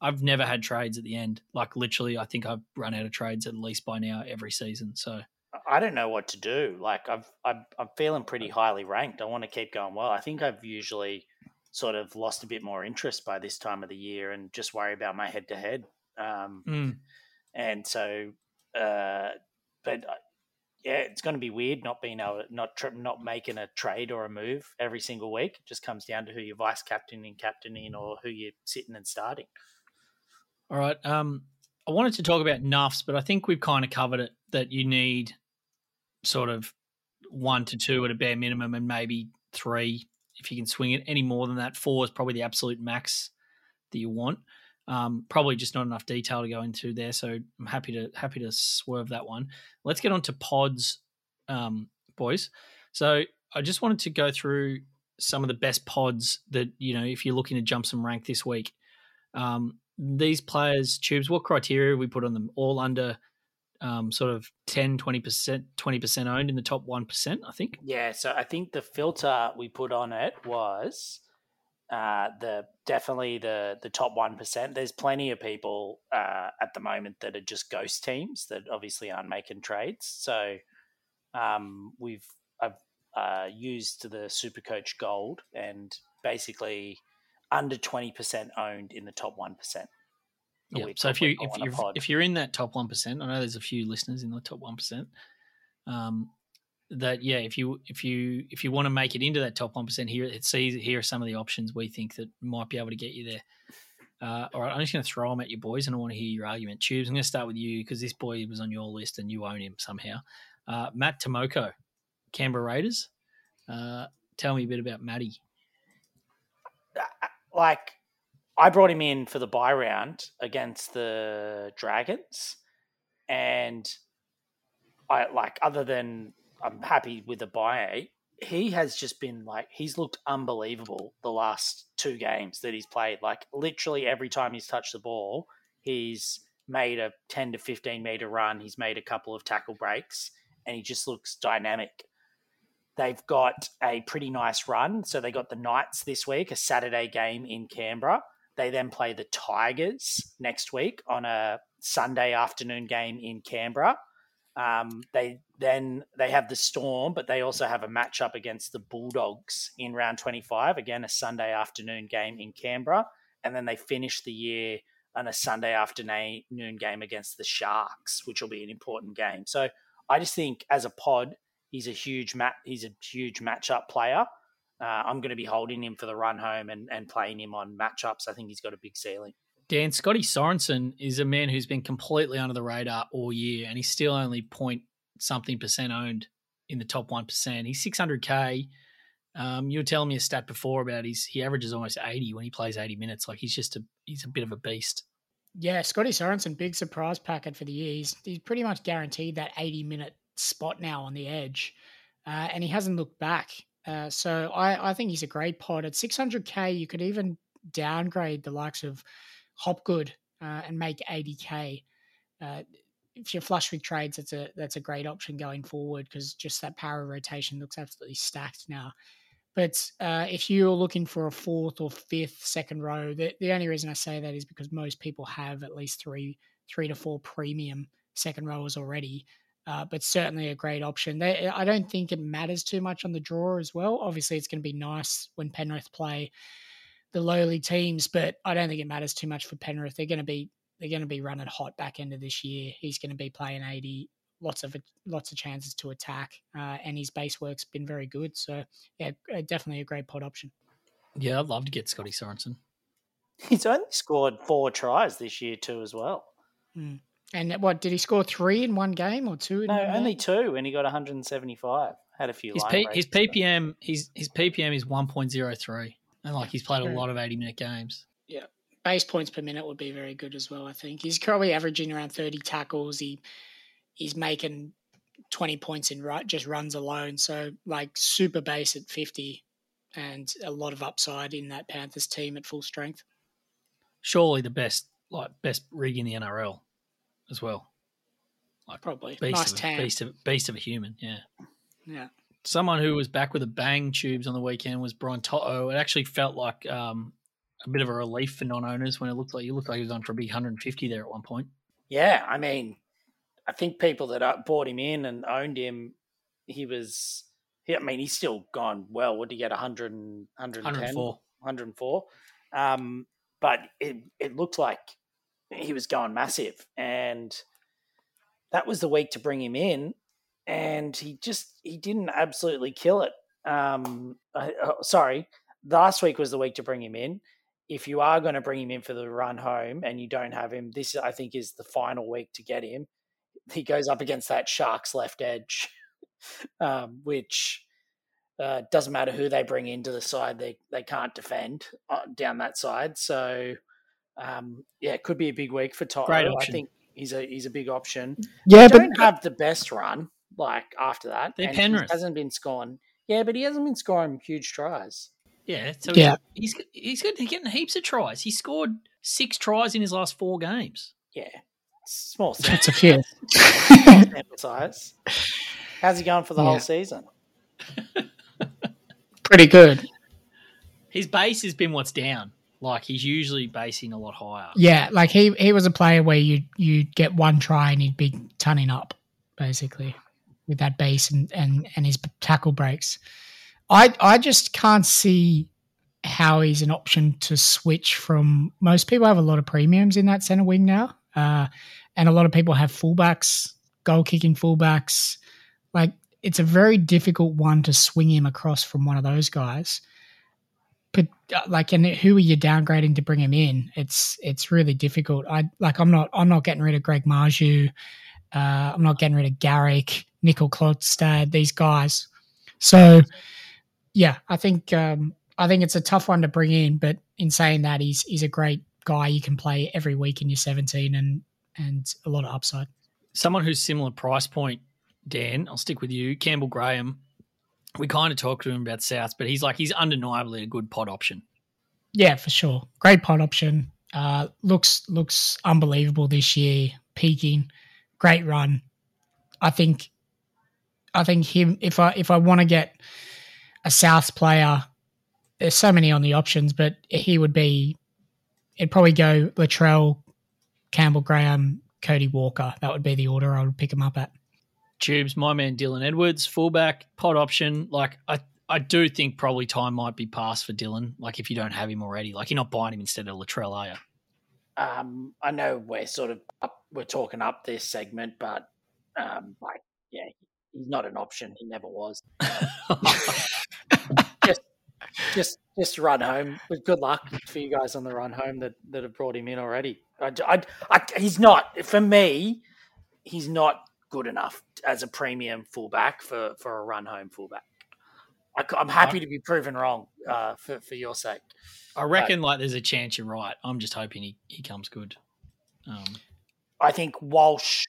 [SPEAKER 2] I've never had trades at the end. Like literally, I think I've run out of trades at least by now every season. So
[SPEAKER 4] I don't know what to do. Like I've, I'm, I'm feeling pretty highly ranked. I want to keep going well. I think I've usually sort of lost a bit more interest by this time of the year and just worry about my head to head. Um,
[SPEAKER 2] mm,
[SPEAKER 4] And so, uh, but yeah, it's going to be weird not being able, not tr- not making a trade or a move every single week. It just comes down to who you're vice captain and captaining, or who you're sitting and starting.
[SPEAKER 2] all right. Um, I wanted to talk about nuffs, but I think we've kind of covered it. That you need sort of one to two at a bare minimum, and maybe three if you can swing it. Any more than that, four is probably the absolute max that you want. Um, probably just not enough detail to go into there, so I'm happy to happy to swerve that one. Let's get on to pods um, boys. So I just wanted to go through some of the best pods that you know if you're looking to jump some rank this week. Um, these players, tubes, what criteria we put on them? All under um, sort of 10, 20%, 20% owned in the top 1%, I think.
[SPEAKER 4] Yeah, so I think the filter we put on it was uh, the definitely the the top one percent. There's plenty of people uh, at the moment that are just ghost teams that obviously aren't making trades. So um, we've I've uh, used the Super Coach Gold and basically under twenty percent owned in the top one percent.
[SPEAKER 2] Yeah. So if you if you're if you're in that top one percent, I know there's a few listeners in the top one percent. Um, that yeah, if you if you if you want to make it into that top one percent, here it sees here are some of the options we think that might be able to get you there. Uh, all right, I'm just going to throw them at you boys, and I want to hear your argument. Tubes, I'm going to start with you because this boy was on your list and you own him somehow. Uh, Matt Timoko, Canberra Raiders. Uh, tell me a bit about Matty.
[SPEAKER 4] Uh, like, I brought him in for the buy round against the Dragons, and I like other than I'm happy with the buy. He has just been like he's looked unbelievable the last two games that he's played. Like literally every time he's touched the ball, he's made a 10 to 15 meter run. He's made a couple of tackle breaks, and he just looks dynamic. They've got a pretty nice run. So they got the Knights this week, a Saturday game in Canberra. They then play the Tigers next week on a Sunday afternoon game in Canberra. Um, they then they have the Storm, but they also have a matchup against the Bulldogs in round 25. Again, a Sunday afternoon game in Canberra, and then they finish the year on a Sunday afternoon game against the Sharks, which will be an important game. So I just think as a pod, he's a huge mat. He's a huge matchup player. Uh, I'm going to be holding him for the run home and, and playing him on matchups. I think he's got a big ceiling.
[SPEAKER 2] Dan, Scotty Sorensen is a man who's been completely under the radar all year, and he's still only point something percent owned in the top one percent. He's 600k. Um, you were telling me a stat before about his he averages almost 80 when he plays 80 minutes. Like he's just a he's a bit of a beast.
[SPEAKER 3] Yeah, Scotty Sorensen, big surprise packet for the year. He's, he's pretty much guaranteed that 80 minute spot now on the edge, uh, and he hasn't looked back. Uh, so I, I think he's a great pod at 600k. You could even downgrade the likes of Hopgood uh, and make 80k. Uh, if you're flush with trades, that's a that's a great option going forward because just that power rotation looks absolutely stacked now. But uh, if you're looking for a fourth or fifth second row, the, the only reason I say that is because most people have at least three three to four premium second rowers already. Uh, but certainly a great option. They, I don't think it matters too much on the draw as well. Obviously, it's going to be nice when Penrith play the lowly teams, but I don't think it matters too much for Penrith. They're going to be they're going to be running hot back end of this year. He's going to be playing eighty, lots of lots of chances to attack, uh, and his base work's been very good. So yeah, uh, definitely a great pod option.
[SPEAKER 2] Yeah, I'd love to get Scotty Sorensen.
[SPEAKER 4] He's only scored four tries this year too, as well.
[SPEAKER 3] Mm. And what did he score three in one game or two?
[SPEAKER 4] no, only two, and he got 175. Had a few.
[SPEAKER 2] His, P- his PPM, his his PPM is 1.03. And like he's played a lot of 80 minute games.
[SPEAKER 3] Yeah. Base points per minute would be very good as well, I think. He's probably averaging around 30 tackles. He he's making 20 points in right just runs alone. So like super base at 50 and a lot of upside in that Panthers team at full strength.
[SPEAKER 2] Surely the best like best rig in the NRL as well.
[SPEAKER 3] Like probably
[SPEAKER 2] beast
[SPEAKER 3] nice
[SPEAKER 2] of,
[SPEAKER 3] tan.
[SPEAKER 2] beast of beast of a human, yeah.
[SPEAKER 3] Yeah
[SPEAKER 2] someone who was back with a bang tubes on the weekend was Brian To'o. It actually felt like um, a bit of a relief for non-owners when it looked like you looked like he was on for a big 150 there at one point.
[SPEAKER 4] Yeah, I mean, I think people that uh, bought him in and owned him, he was. I mean, he's still gone well. Would he get 100, 110, 104? 104. Um, but it it looked like he was going massive, and that was the week to bring him in and he just he didn't absolutely kill it. Um, uh, sorry, last week was the week to bring him in. If you are going to bring him in for the run home and you don't have him, this I think is the final week to get him. He goes up against that Sharks left edge, um, which uh, doesn't matter who they bring into the side, they they can't defend uh, down that side. So um, yeah, it could be a big week for Toto. I think he's a he's a big option.
[SPEAKER 3] Yeah,
[SPEAKER 4] they
[SPEAKER 3] but
[SPEAKER 4] don't have the best run like after that.
[SPEAKER 2] They're
[SPEAKER 4] and he
[SPEAKER 2] Penrith.
[SPEAKER 4] hasn't been scoring. Yeah, but he hasn't been scoring huge tries.
[SPEAKER 2] Yeah, so
[SPEAKER 3] Yeah.
[SPEAKER 2] he's he's getting, getting heaps of tries. He scored six tries in his last four games.
[SPEAKER 4] Yeah, small
[SPEAKER 3] That's a few.
[SPEAKER 4] sample size. How's he going for the
[SPEAKER 3] Yeah.
[SPEAKER 4] whole season?
[SPEAKER 3] Pretty good.
[SPEAKER 2] His base has been what's down. Like he's usually basing a lot higher.
[SPEAKER 3] Yeah, like he he was a player where you you get one try and he'd be tunning up basically with that base and and and his tackle breaks. I I just can't see how he's an option to switch from. Most people have a lot of premiums in that center wing now, uh, and a lot of people have fullbacks, goal kicking fullbacks. Like it's a very difficult one to swing him across from one of those guys but uh, like and who are you downgrading to bring him in it's it's really difficult i like i'm not i'm not getting rid of greg Marzhew uh, i'm not getting rid of garrick nickel klotstad these guys so yeah i think um i think it's a tough one to bring in but in saying that he's he's a great guy you can play every week in your 17 and and a lot of upside
[SPEAKER 2] Someone who's similar price point, Dan. I'll stick with you, Campbell Graham. We kind of talked to him about Souths, but he's like he's undeniably a good pod option.
[SPEAKER 3] Yeah, for sure. Great pod option. Uh, looks looks unbelievable this year. Peaking, great run. I think, I think him. If I if I want to get a South player, there's so many on the options, but he would be. It'd probably go Latrell, Campbell Graham, Cody Walker. That would be the order I would pick him up at.
[SPEAKER 2] Tubes, my man Dylan Edwards, fullback, pod option. Like I, I do think probably time might be past for Dylan. Like if you don't have him already, like you're not buying him instead of Latrell, are you?
[SPEAKER 4] Um, I know we're sort of up, we're talking up this segment, but um, like, yeah, he's not an option. He never was. just, just, just run home. With good luck for you guys on the run home that that have brought him in already. I, I, I, he's not for me. He's not good enough as a premium fullback for for a run home fullback. I, am happy to be proven wrong uh, for for your sake.
[SPEAKER 2] I reckon like there's a chance you're right. I'm just hoping he, he comes good. Um,
[SPEAKER 4] I think Walsh.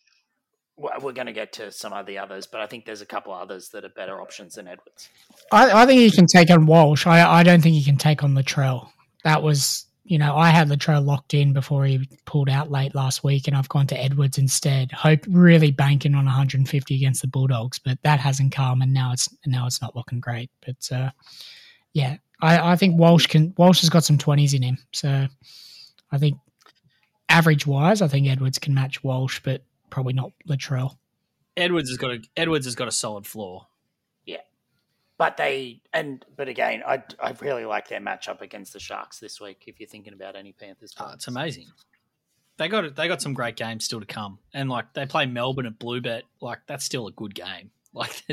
[SPEAKER 4] We're going to get to some of the others, but I think there's a couple others that are better options than Edwards.
[SPEAKER 3] I, I think he can take on Walsh. I, I don't think he can take on Latrell. That was, you know, I had Latrell locked in before he pulled out late last week, and I've gone to Edwards instead. Hope really banking on 150 against the Bulldogs, but that hasn't come, and now it's now it's not looking great. But uh, yeah, I, I think Walsh can. Walsh has got some 20s in him, so I think average wise, I think Edwards can match Walsh, but probably not Latrell.
[SPEAKER 2] Edwards has got a Edwards has got a solid floor.
[SPEAKER 4] Yeah, but they and but again, I I really like their matchup against the Sharks this week. If you're thinking about any Panthers,
[SPEAKER 2] Oh, it's amazing. They got they got some great games still to come, and like they play Melbourne at Bluebet, like that's still a good game. Like,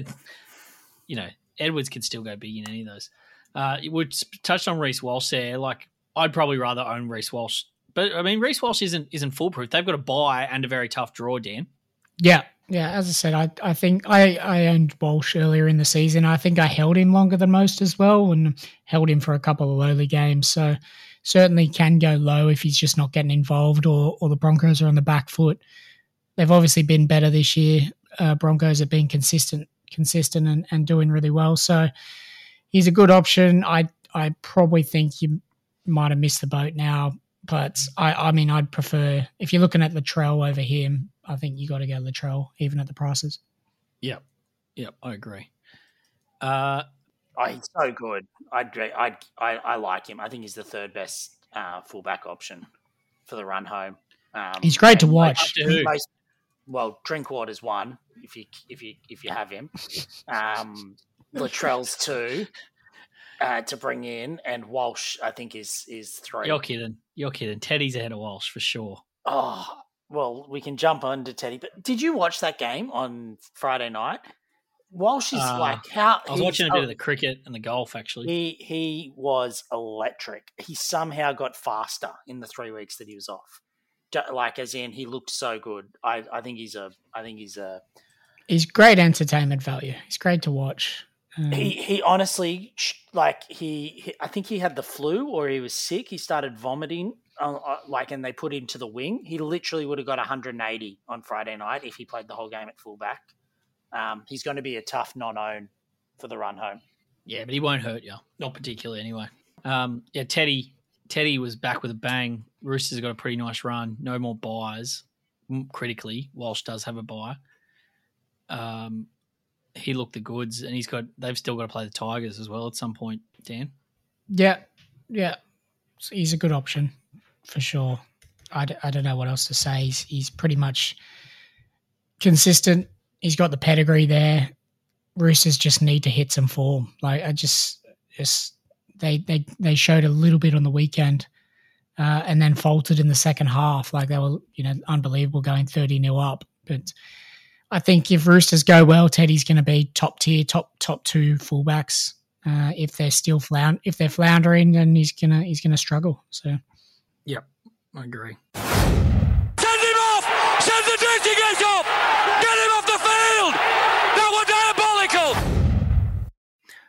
[SPEAKER 2] you know, Edwards can still go big in any of those. Uh, we touched on Reece Walsh there. Like, I'd probably rather own Reece Walsh, but I mean, Reece Walsh isn't isn't foolproof. They've got a buy and a very tough draw, Dan.
[SPEAKER 3] Yeah, yeah. As I said, I I think I I owned Walsh earlier in the season. I think I held him longer than most as well, and held him for a couple of lowly games. So certainly can go low if he's just not getting involved, or or the Broncos are on the back foot. They've obviously been better this year. Uh, Broncos have been consistent, consistent, and, and doing really well. So he's a good option. I I probably think you might have missed the boat now, but I I mean I'd prefer if you're looking at Latrell over him. I think you got to go Latrell even at the prices.
[SPEAKER 2] Yep, yep, I agree. Uh,
[SPEAKER 4] Oh, he's so good. I'd, I'd, I I like him. I think he's the third best uh, fullback option for the run home. Um,
[SPEAKER 3] He's great to watch.
[SPEAKER 2] Up to who?
[SPEAKER 4] most- well, Drinkwater's one if you if you if you have him. Um, Latrell's two uh, to bring in, and Walsh I think is is 3
[SPEAKER 2] you're kidding. You're kidding. Teddy's ahead of Walsh for sure.
[SPEAKER 4] Oh well, we can jump on to Teddy. But did you watch that game on Friday night? Walsh is
[SPEAKER 2] Uh,
[SPEAKER 4] like how
[SPEAKER 2] I was watching a bit of the cricket and the golf actually.
[SPEAKER 4] He he was electric. He somehow got faster in the three weeks that he was off. Like as in, he looked so good. I, I think he's a. I think he's a.
[SPEAKER 3] He's great entertainment value. He's great to watch. Um,
[SPEAKER 4] He he honestly like he, he. I think he had the flu or he was sick. He started vomiting. Uh, uh, like and they put him to the wing. He literally would have got 180 on Friday night if he played the whole game at fullback. Um, he's going to be a tough non-own for the run home.
[SPEAKER 2] Yeah, but he won't hurt you. Not particularly, anyway. Um, yeah, Teddy. Teddy was back with a bang. Roosters got a pretty nice run. No more buys. Mm, Critically, Walsh does have a buy. Um, he looked the goods, and he's got. They've still got to play the Tigers as well at some point. Dan.
[SPEAKER 3] Yeah, yeah. He's a good option for sure. I, d- I don't know what else to say. He's, he's pretty much consistent. He's got the pedigree there. Roosters just need to hit some form. Like I just, just they they they showed a little bit on the weekend, uh, and then faltered in the second half. Like they were, you know, unbelievable going thirty nil up. But I think if Roosters go well, Teddy's going to be top tier, top top two fullbacks. Uh, if they're still flound, if they're floundering, then he's gonna he's gonna struggle. So yeah
[SPEAKER 2] I agree.
[SPEAKER 5] Send him off! Send the dressing gate off! Get him off the field! That was diabolical!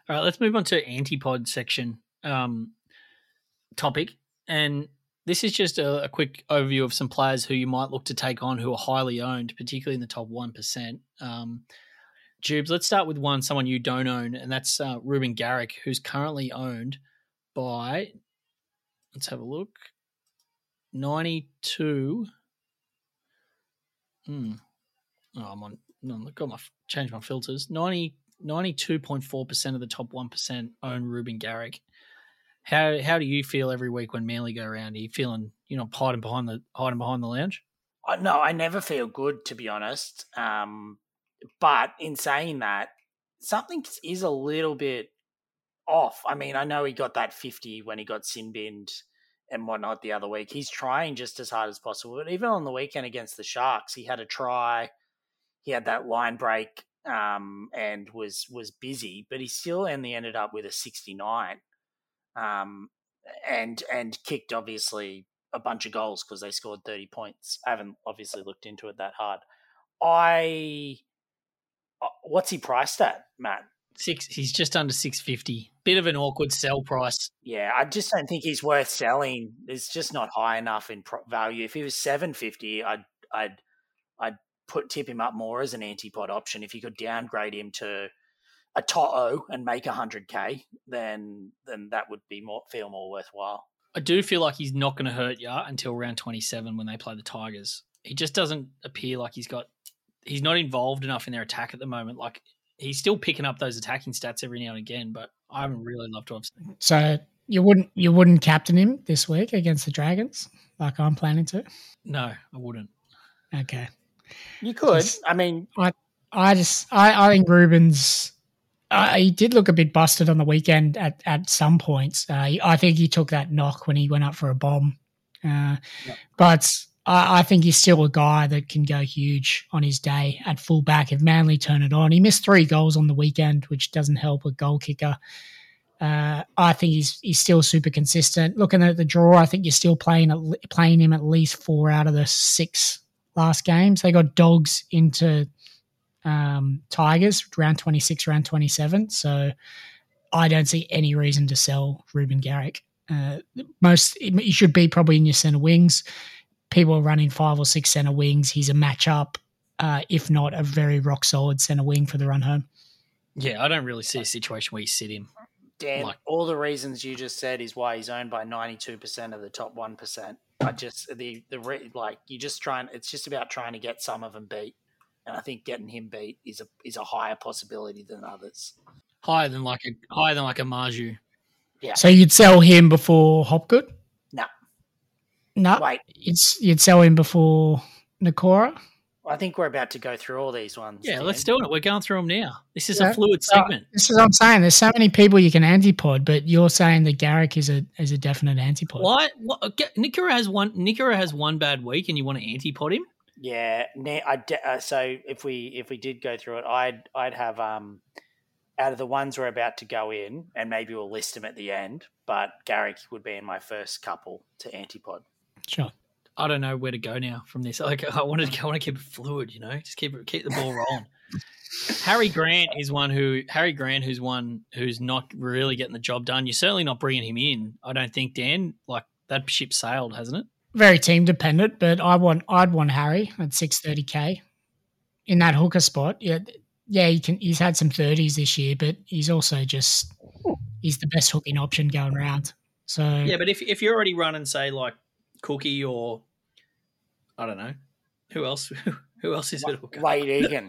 [SPEAKER 2] All right, let's move on to antipod section um, topic, and this is just a, a quick overview of some players who you might look to take on who are highly owned, particularly in the top one percent. Um, Tubes, let's start with one someone you don't own, and that's uh, Ruben Garrick, who's currently owned by. Let's have a look. Ninety-two. Hmm. Oh, I'm on. No, I've got my change my filters. 90, 92.4% of the top 1% own Ruben Garrick. How how do you feel every week when Manly go around? Are you feeling you know hiding behind the hiding behind the lounge?
[SPEAKER 4] Uh, no, I never feel good to be honest. Um, but in saying that, something is a little bit off. I mean, I know he got that fifty when he got sin binned and whatnot the other week. He's trying just as hard as possible. But even on the weekend against the Sharks, he had a try. He had that line break um, and was was busy, but he still only ended up with a sixty nine. Um, and and kicked obviously a bunch of goals because they scored 30 points. I haven't obviously looked into it that hard. I uh, what's he priced at, Matt?
[SPEAKER 2] Six. He's just under six fifty. Bit of an awkward sell price.
[SPEAKER 4] Yeah, I just don't think he's worth selling. It's just not high enough in pro- value. If he was 750, I'd I'd I'd put tip him up more as an antipod option. If you could downgrade him to a Toto and make 100k, then then that would be more feel more worthwhile.
[SPEAKER 2] I do feel like he's not going to hurt you until round twenty seven when they play the Tigers. He just doesn't appear like he's got. He's not involved enough in their attack at the moment. Like he's still picking up those attacking stats every now and again, but I haven't really loved to have seen.
[SPEAKER 3] so you wouldn't you wouldn't captain him this week against the Dragons like I'm planning to.
[SPEAKER 2] No, I wouldn't.
[SPEAKER 3] Okay.
[SPEAKER 4] You could.
[SPEAKER 3] Just-
[SPEAKER 4] I mean,
[SPEAKER 3] I I just I, I think Ruben's uh, he did look a bit busted on the weekend at at some points. Uh, he- I think he took that knock when he went up for a bomb, uh,
[SPEAKER 4] Yep.
[SPEAKER 3] but I, I think he's still a guy that can go huge on his day at fullback if Manly turn it on. He missed three goals on the weekend, which doesn't help a goal kicker. Uh, I think he's he's still super consistent. Looking at the draw, I think you're still playing playing him at least four out of the six last games. They got dogs into um, Tigers round 26, round 27. So I don't see any reason to sell Ruben Garrick. Uh, most he should be probably in your center wings. People are running five or six center wings. He's a matchup, uh, if not a very rock solid center wing for the run home.
[SPEAKER 2] Yeah, I don't really see a situation where you sit him.
[SPEAKER 4] Dan,
[SPEAKER 2] Like-
[SPEAKER 4] all the reasons you just said is why he's owned by 92% of the top 1%. I just, the, the, re, like, you just trying, it's just about trying to get some of them beat. And I think getting him beat is a, is a higher possibility than others.
[SPEAKER 2] Higher than like a higher than like a Marzhew. Yeah.
[SPEAKER 3] So you'd sell him before Hopgood?
[SPEAKER 4] No.
[SPEAKER 3] No.
[SPEAKER 4] Wait,
[SPEAKER 3] You'd, you'd sell him before Nikora?
[SPEAKER 4] I think we're about to go through all these ones.
[SPEAKER 2] Yeah,
[SPEAKER 4] Dan.
[SPEAKER 2] let's do it. We're going through them now. This is
[SPEAKER 3] Yeah.
[SPEAKER 2] a fluid
[SPEAKER 3] So,
[SPEAKER 2] segment.
[SPEAKER 3] this is what I'm saying. There's so many people you can antipod, but you're saying that Garrick is a is a definite antipod.
[SPEAKER 2] Why? What, get- Nikora has one. Nikora has one bad week, and you want to antipod him?
[SPEAKER 4] Yeah, I de- uh, so if we if we did go through it, I'd I'd have um out of the ones we're about to go in, and maybe we'll list them at the end. But Garrick would be in my first couple to antipod.
[SPEAKER 3] Sure.
[SPEAKER 2] I don't know where to go now from this. Like, I want to, I want to keep it fluid. You know, just keep it, keep the ball rolling. Harry Grant is one who Harry Grant, who's one who's not really getting the job done. You're certainly not bringing him in. I don't think Dan. Like that ship sailed, hasn't it?
[SPEAKER 3] Very team dependent, but I want I'd want Harry at six thirty k in that hooker spot. Yeah, yeah, he can. He's had some thirties this year, but he's also just he's the best hooking option going around. So
[SPEAKER 2] Yeah, but if if you're already running, say like Cookie or I don't know who else, who else is it?
[SPEAKER 4] Wade Egan.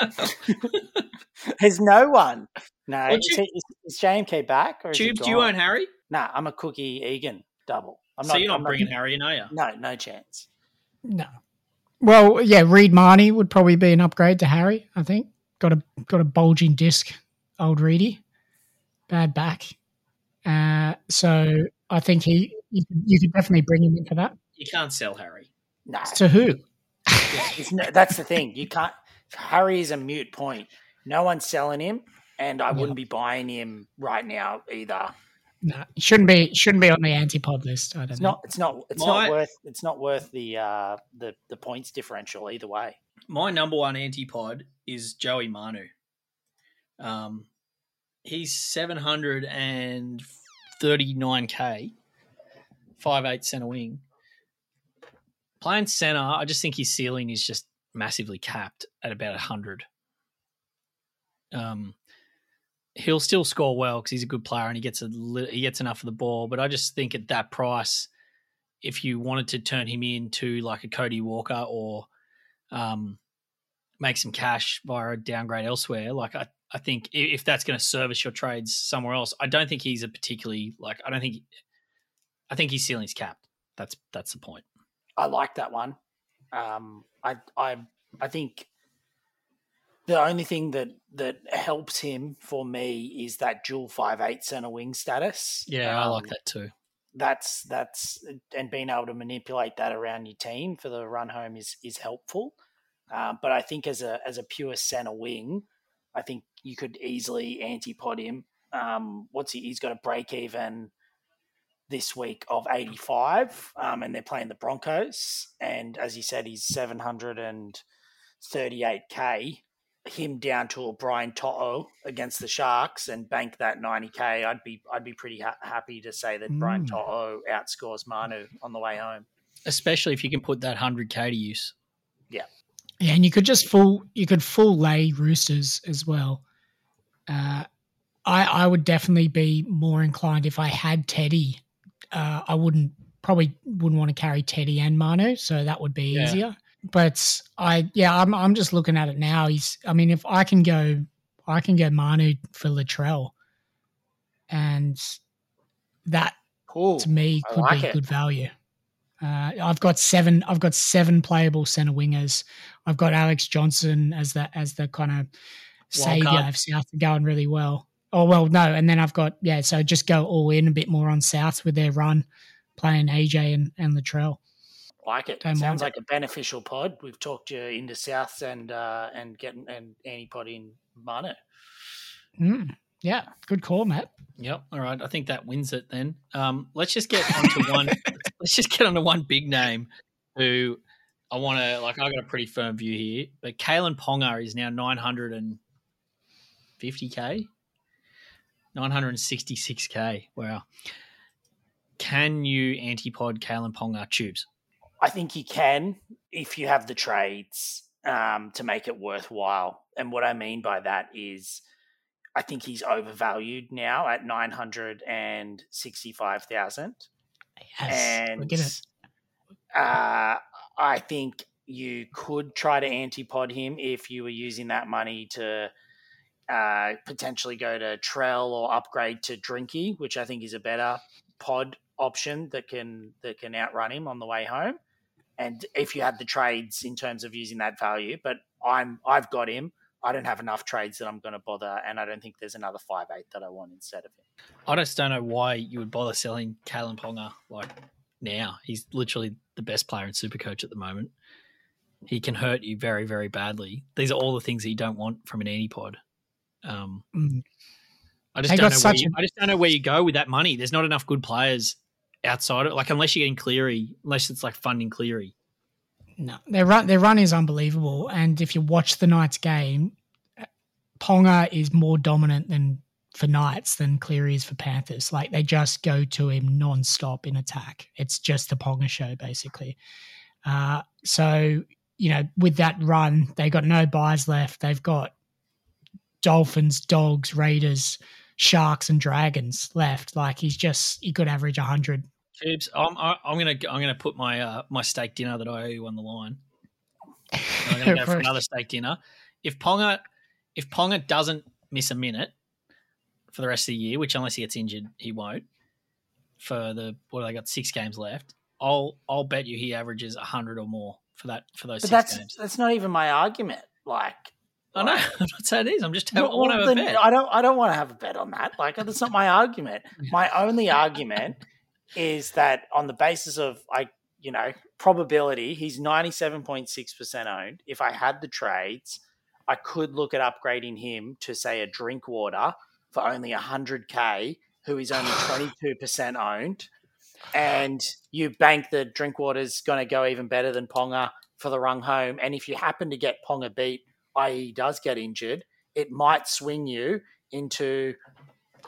[SPEAKER 4] There's no one. No,
[SPEAKER 2] Well,
[SPEAKER 4] is,
[SPEAKER 2] Tube-
[SPEAKER 4] he- is, is JMK back? Or is he
[SPEAKER 2] Tubes, do you own Harry?
[SPEAKER 4] Nah, I'm a Cookie Egan double. I'm
[SPEAKER 2] so you're not
[SPEAKER 4] I'm
[SPEAKER 2] bringing Harry in, are you?
[SPEAKER 4] No, no chance.
[SPEAKER 3] no. Well, yeah, Reed Mahoney would probably be an upgrade to Harry. I think got a got a bulging disc, old Reedy, bad back. Uh, so I think he you could, you could definitely bring him in for that.
[SPEAKER 2] You can't sell Harry.
[SPEAKER 4] No,
[SPEAKER 3] To who?
[SPEAKER 4] it's no, that's the thing. You can't. Harry is a mute point. No one's selling him, and I wouldn't be buying him right now either.
[SPEAKER 3] No, he shouldn't be it shouldn't be on the antipod list. I don't
[SPEAKER 4] It's
[SPEAKER 3] know.
[SPEAKER 4] not. It's not. It's
[SPEAKER 2] My-
[SPEAKER 4] not worth. It's not worth the uh, the the points differential either way.
[SPEAKER 2] My number one antipod is Joey Manu. Um, he's seven hundred and thirty nine k, five eight center wing. Playing center, I just think his ceiling is just massively capped at about hundred. Um, he'll still score well because he's a good player and he gets a he gets enough of the ball. But I just think at that price, if you wanted to turn him into like a Cody Walker or um, make some cash via a downgrade elsewhere. Like I, I think if that's going to service your trades somewhere else, I don't think he's a particularly like I don't think I think his ceiling's capped. That's that's the point.
[SPEAKER 4] I like that one. Um, I I I think the only thing that that helps him for me is that dual five eight center wing status.
[SPEAKER 2] Yeah, I like
[SPEAKER 4] Um,
[SPEAKER 2] that too.
[SPEAKER 4] That's that's and being able to manipulate that around your team for the run home is is helpful. Uh, but I think as a as a pure center wing, I think you could easily antipod him. Um, what's he? He's got a break even this week of 85, um, and they're playing the Broncos. And as you said, he's 738k. Him down to a Brian To'o against the Sharks and bank that 90k. I'd be I'd be pretty ha- happy to say that Brian
[SPEAKER 3] Mm.
[SPEAKER 4] To'o outscores Manu on the way home.
[SPEAKER 2] Especially if you can put that hundred k to use.
[SPEAKER 3] Yeah, yeah, and you could just full you could full lay roosters as well. Uh, I I would definitely be more inclined if I had Teddy. Uh, I wouldn't probably wouldn't want to carry Teddy and Manu, so that would be
[SPEAKER 2] Yeah.
[SPEAKER 3] easier. But I yeah, I'm I'm just looking at it now. He's I mean, if I can go, I can go Manu for Latrell, and that
[SPEAKER 4] Cool.
[SPEAKER 3] to me could
[SPEAKER 4] like
[SPEAKER 3] be
[SPEAKER 4] it.
[SPEAKER 3] good value. Uh, I've got seven. I've got seven playable center wingers. I've got Alex Johnson as the as the kind of savior of South going really well. Oh well, no, and then I've got yeah. So just go all in a bit more on South with their run, playing AJ and and Latrell.
[SPEAKER 4] Like it.
[SPEAKER 3] Don't
[SPEAKER 4] Sounds
[SPEAKER 3] mind
[SPEAKER 4] like a beneficial pod. We've talked you into Souths and uh, and getting and antipod in Manu.
[SPEAKER 3] Mm, yeah, good call, Matt.
[SPEAKER 2] Yep. All right. I think that wins it then. Um, let's just get onto one. let's just get onto one big name who I want to like. I got a pretty firm view here, but Kalyn Ponga is now nine hundred and fifty k, nine hundred and sixty six k. Wow. Can you antipod Kalyn Ponga tubes?
[SPEAKER 4] I think you can if you have the trades um, to make it worthwhile. And what I mean by that is, I think he's overvalued now at nine hundred and sixty-five thousand.
[SPEAKER 3] Yes, we
[SPEAKER 4] and
[SPEAKER 3] it.
[SPEAKER 4] uh, I think you could try to antipod him if you were using that money to uh, potentially go to Trell or upgrade to Drinky, which I think is a better pod option that can that can outrun him on the way home. And if you had the trades in terms of using that value, but I'm I've got him. I don't have enough trades that I'm going to bother, and I don't think there's another five eight that I want instead of him.
[SPEAKER 2] I just don't know why you would bother selling Kalyn Ponga like now. He's literally the best player in Supercoach at the moment. He can hurt you very, very badly. These are all the things that you don't want from an antipod. Um,
[SPEAKER 3] Mm.
[SPEAKER 2] I just
[SPEAKER 3] They
[SPEAKER 2] don't know. Where
[SPEAKER 3] such
[SPEAKER 2] you,
[SPEAKER 3] a-
[SPEAKER 2] I just don't know where you go with that money. There's not enough good players outside of like unless you're getting Cleary, unless it's like funding Cleary.
[SPEAKER 3] No, their run their run is unbelievable, and if you watch the Knights game, Ponga is more dominant than for Knights than Cleary is for Panthers. Like they just go to him non-stop in attack. It's just the Ponga show basically. Uh, so you know, with that run, they got no buys left. They've got Dolphins, Dogs, Raiders, Sharks, and Dragons left. Like he's just he could average hundred.
[SPEAKER 2] Tubes, I'm I- I'm gonna I'm gonna put my uh, my steak dinner that I owe you on the line. I'm gonna go for another steak dinner. If Ponga if Ponga doesn't miss a minute for the rest of the year, which unless he gets injured, he won't. For the what they got six games left, I'll I'll bet you he averages hundred or more for that for those
[SPEAKER 4] But
[SPEAKER 2] six
[SPEAKER 4] that's
[SPEAKER 2] games.
[SPEAKER 4] that's not even my argument. Like,
[SPEAKER 2] I know. I'm not saying it is. I'm just I want to have a bet.
[SPEAKER 4] I don't. I don't want to have a bet on that. Like that's not my argument. My only argument is that on the basis of I, you know, probability, he's ninety seven point six percent owned. If I had the trades, I could look at upgrading him to say a Drinkwater for only hundred k, who is only twenty two percent owned, and you bank the Drinkwater's going to go even better than Ponga for the run home. And if you happen to get Ponga beat i.e., does get injured, it might swing you into,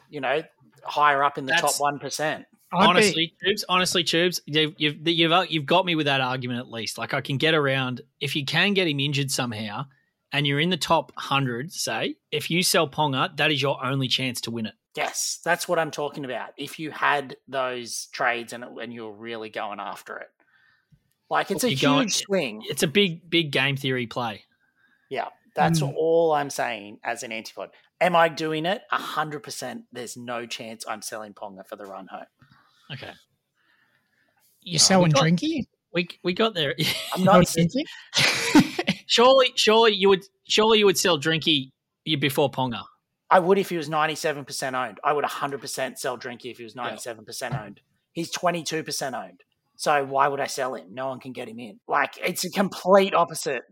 [SPEAKER 4] you know, higher up in the
[SPEAKER 2] That's-
[SPEAKER 4] top one percent.
[SPEAKER 3] I'd be-
[SPEAKER 2] honestly, tubes. Honestly, tubes. You've, you've you've you've got me with that argument at least. Like I can get around if you can get him injured somehow, and you're in the top hundred. Say if you sell Ponga, that is your only chance to win it.
[SPEAKER 4] Yes, that's what I'm talking about. If you had those trades and and you're really going after it, like it's a
[SPEAKER 2] You're
[SPEAKER 4] huge
[SPEAKER 2] going-
[SPEAKER 4] swing.
[SPEAKER 2] It's a big big game theory play.
[SPEAKER 4] Yeah, that's
[SPEAKER 3] Mm.
[SPEAKER 4] all I'm saying as an antipod. Am I doing it? hundred percent. There's no chance I'm selling Ponga for the run home.
[SPEAKER 2] Okay,
[SPEAKER 3] You're selling drinky?
[SPEAKER 2] we we got there.
[SPEAKER 4] I'm not.
[SPEAKER 3] drinky?
[SPEAKER 2] surely, surely you would surely you would sell Drinky before Ponga.
[SPEAKER 4] I would if he was 97% owned. I would 100% sell Drinky if he was 97% owned. He's 22% owned. So why would I sell him? No one can get him in. Like it's a complete opposite.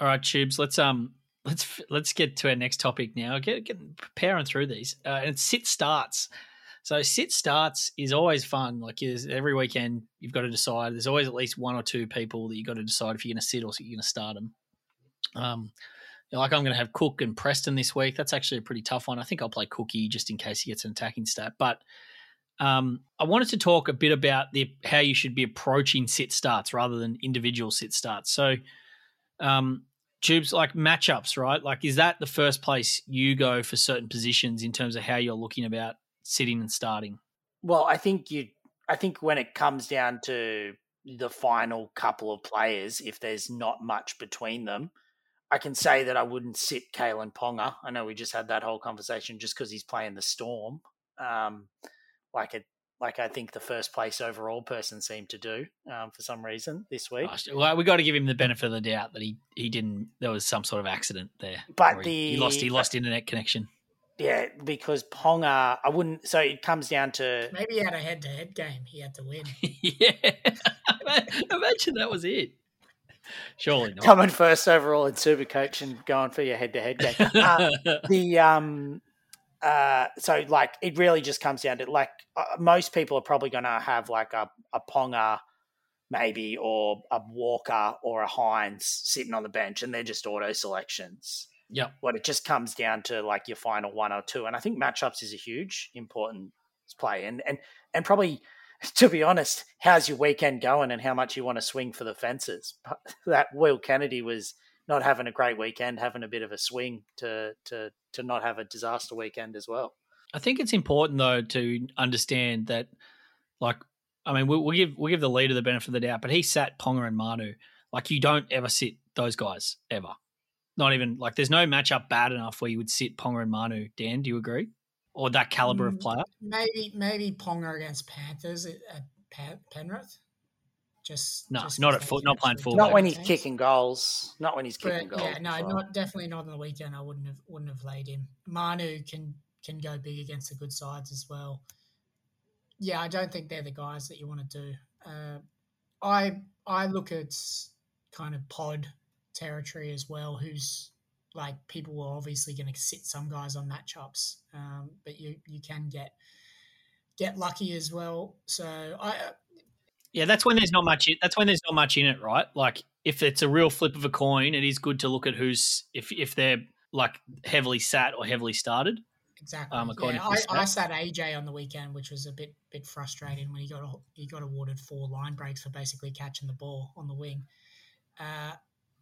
[SPEAKER 2] All right, tubes. Let's um let's let's get to our next topic now. Get get powering through these. Uh, and sit starts. So sit starts is always fun. Like every weekend you've got to decide. There's always at least one or two people that you've got to decide if you're going to sit or you're going to start them. Um, like I'm going to have Cook and Preston this week. That's actually a pretty tough one. I think I'll play Cookie just in case he gets an attacking stat. But um, I wanted to talk a bit about the how you should be approaching sit starts rather than individual sit starts. So um, tubes like matchups, right? Like, is that the first place you go for certain positions in terms of how you're looking about sitting and starting?
[SPEAKER 4] Well, I think you I think when it comes down to the final couple of players, if there's not much between them, I can say that I wouldn't sit Kalyn Ponga. I know we just had that whole conversation just because he's playing the Storm. Um, like it, like I think the first place overall person seemed to do um, for some reason this week.
[SPEAKER 2] Gosh, well, we got to give him the benefit of the doubt that he he didn't. There was some sort of accident there.
[SPEAKER 4] But
[SPEAKER 2] or he, he lost he
[SPEAKER 4] the-
[SPEAKER 2] lost internet connection.
[SPEAKER 4] Yeah, because Ponga, I wouldn't. So it comes down to
[SPEAKER 3] Maybe he had a head to head game. He had to win.
[SPEAKER 2] yeah, imagine that was it. Surely not.
[SPEAKER 4] coming first overall in Supercoach and going for your head-to-head game. Uh, the um uh so like it really just comes down to like uh, most people are probably going to have like a a Ponga maybe or a Walker or a Hynes sitting on the bench and they're just auto selections.
[SPEAKER 2] Yeah.
[SPEAKER 4] But it just comes down to like your final one or two and I think matchups is a huge important play and and and probably to be honest, how's your weekend going and how much you want to swing for the fences? That Will Kennedy was not having a great weekend, having a bit of a swing to to to not have a disaster weekend as well.
[SPEAKER 2] I think it's important though to understand that, like, I mean, we'll, we'll give we'll give the leader the benefit of the doubt, but he sat Ponga and Manu. Like, you don't ever sit those guys ever. Not even like there's no matchup bad enough where you would sit Ponga and Manu. Dan, do you agree? Or that caliber of
[SPEAKER 3] Mm,
[SPEAKER 2] player?
[SPEAKER 3] Maybe maybe Ponga against Panthers at, at Penrith. Just
[SPEAKER 2] No,
[SPEAKER 3] just
[SPEAKER 2] not
[SPEAKER 3] 'cause
[SPEAKER 2] at
[SPEAKER 3] foot,
[SPEAKER 2] not playing
[SPEAKER 3] actually
[SPEAKER 2] full.
[SPEAKER 4] Not when he's
[SPEAKER 3] things.
[SPEAKER 4] kicking goals. Not when he's kicking
[SPEAKER 3] But
[SPEAKER 4] goals.
[SPEAKER 3] yeah, no,
[SPEAKER 4] as well.
[SPEAKER 3] not definitely not on the weekend. I wouldn't have wouldn't have laid him. Manu can can go big against the good sides as well. Yeah, I don't think they're the guys that you want to do. Uh, I I look at kind of pod territory as well. Who's like people were obviously going to sit some guys on matchups, um, but you you can get get lucky as well. So I
[SPEAKER 2] Yeah, that's when there's not much. In, that's when there's not much in it, right? Like if it's a real flip of a coin, it is good to look at who's if if they're like heavily sat or heavily started.
[SPEAKER 3] Exactly.
[SPEAKER 2] um,
[SPEAKER 3] yeah, I, I sat AJ on the weekend, which was a bit bit frustrating when he got he got awarded four line breaks for basically catching the ball on the wing. Uh,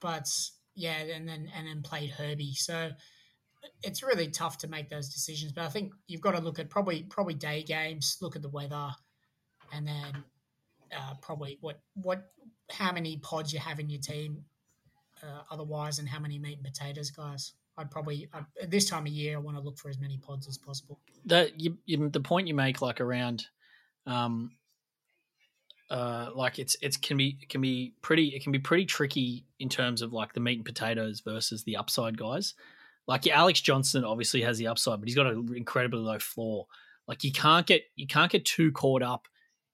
[SPEAKER 3] but yeah, and then and then played Herbie. So it's really tough to make those decisions. But I think you've got to look at probably probably day games, look at the weather, and then uh, probably what what how many pods you have in your team, uh, otherwise, and how many meat and potatoes guys. I'd probably I'd, at this time of year I want to look for as many pods as possible.
[SPEAKER 2] The you, you, the point you make, like around, um, uh, like it's it's can be it can be pretty it can be pretty tricky in terms of like the meat and potatoes versus the upside guys. Like yeah, Alex Johnson obviously has the upside, but he's got an incredibly low floor. Like you can't get you can't get too caught up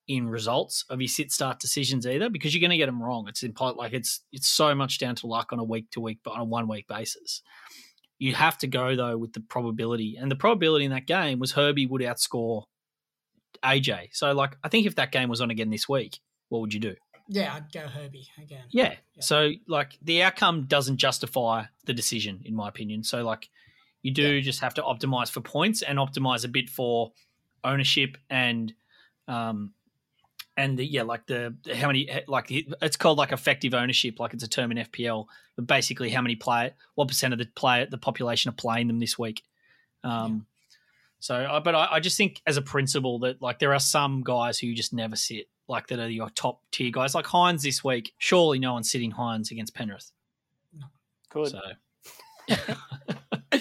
[SPEAKER 2] in results of your sit start decisions either because you're going to get them wrong. It's impo- like it's it's so much down to luck on a week to week, but on a one week basis. You have to go though with the probability, and the probability in that game was Herbie would outscore AJ. So like I think if that game was on again this week, what would you do?
[SPEAKER 3] Yeah, I'd go Herbie again.
[SPEAKER 2] Yeah. yeah. So like the outcome doesn't justify the decision, in my opinion. So like you do yeah. just have to optimize for points and optimize a bit for ownership and um and the, yeah, like the how many like it's called like effective ownership, like it's a term in FPL. But basically, how many play what percent of the play the population are playing them this week? Um, so, but I, I, just think as a principle that like there are some guys who you just never sit, like that are your top tier guys, like Hynes this week. Surely no one's sitting Hynes against Penrith.
[SPEAKER 4] Good.
[SPEAKER 2] So.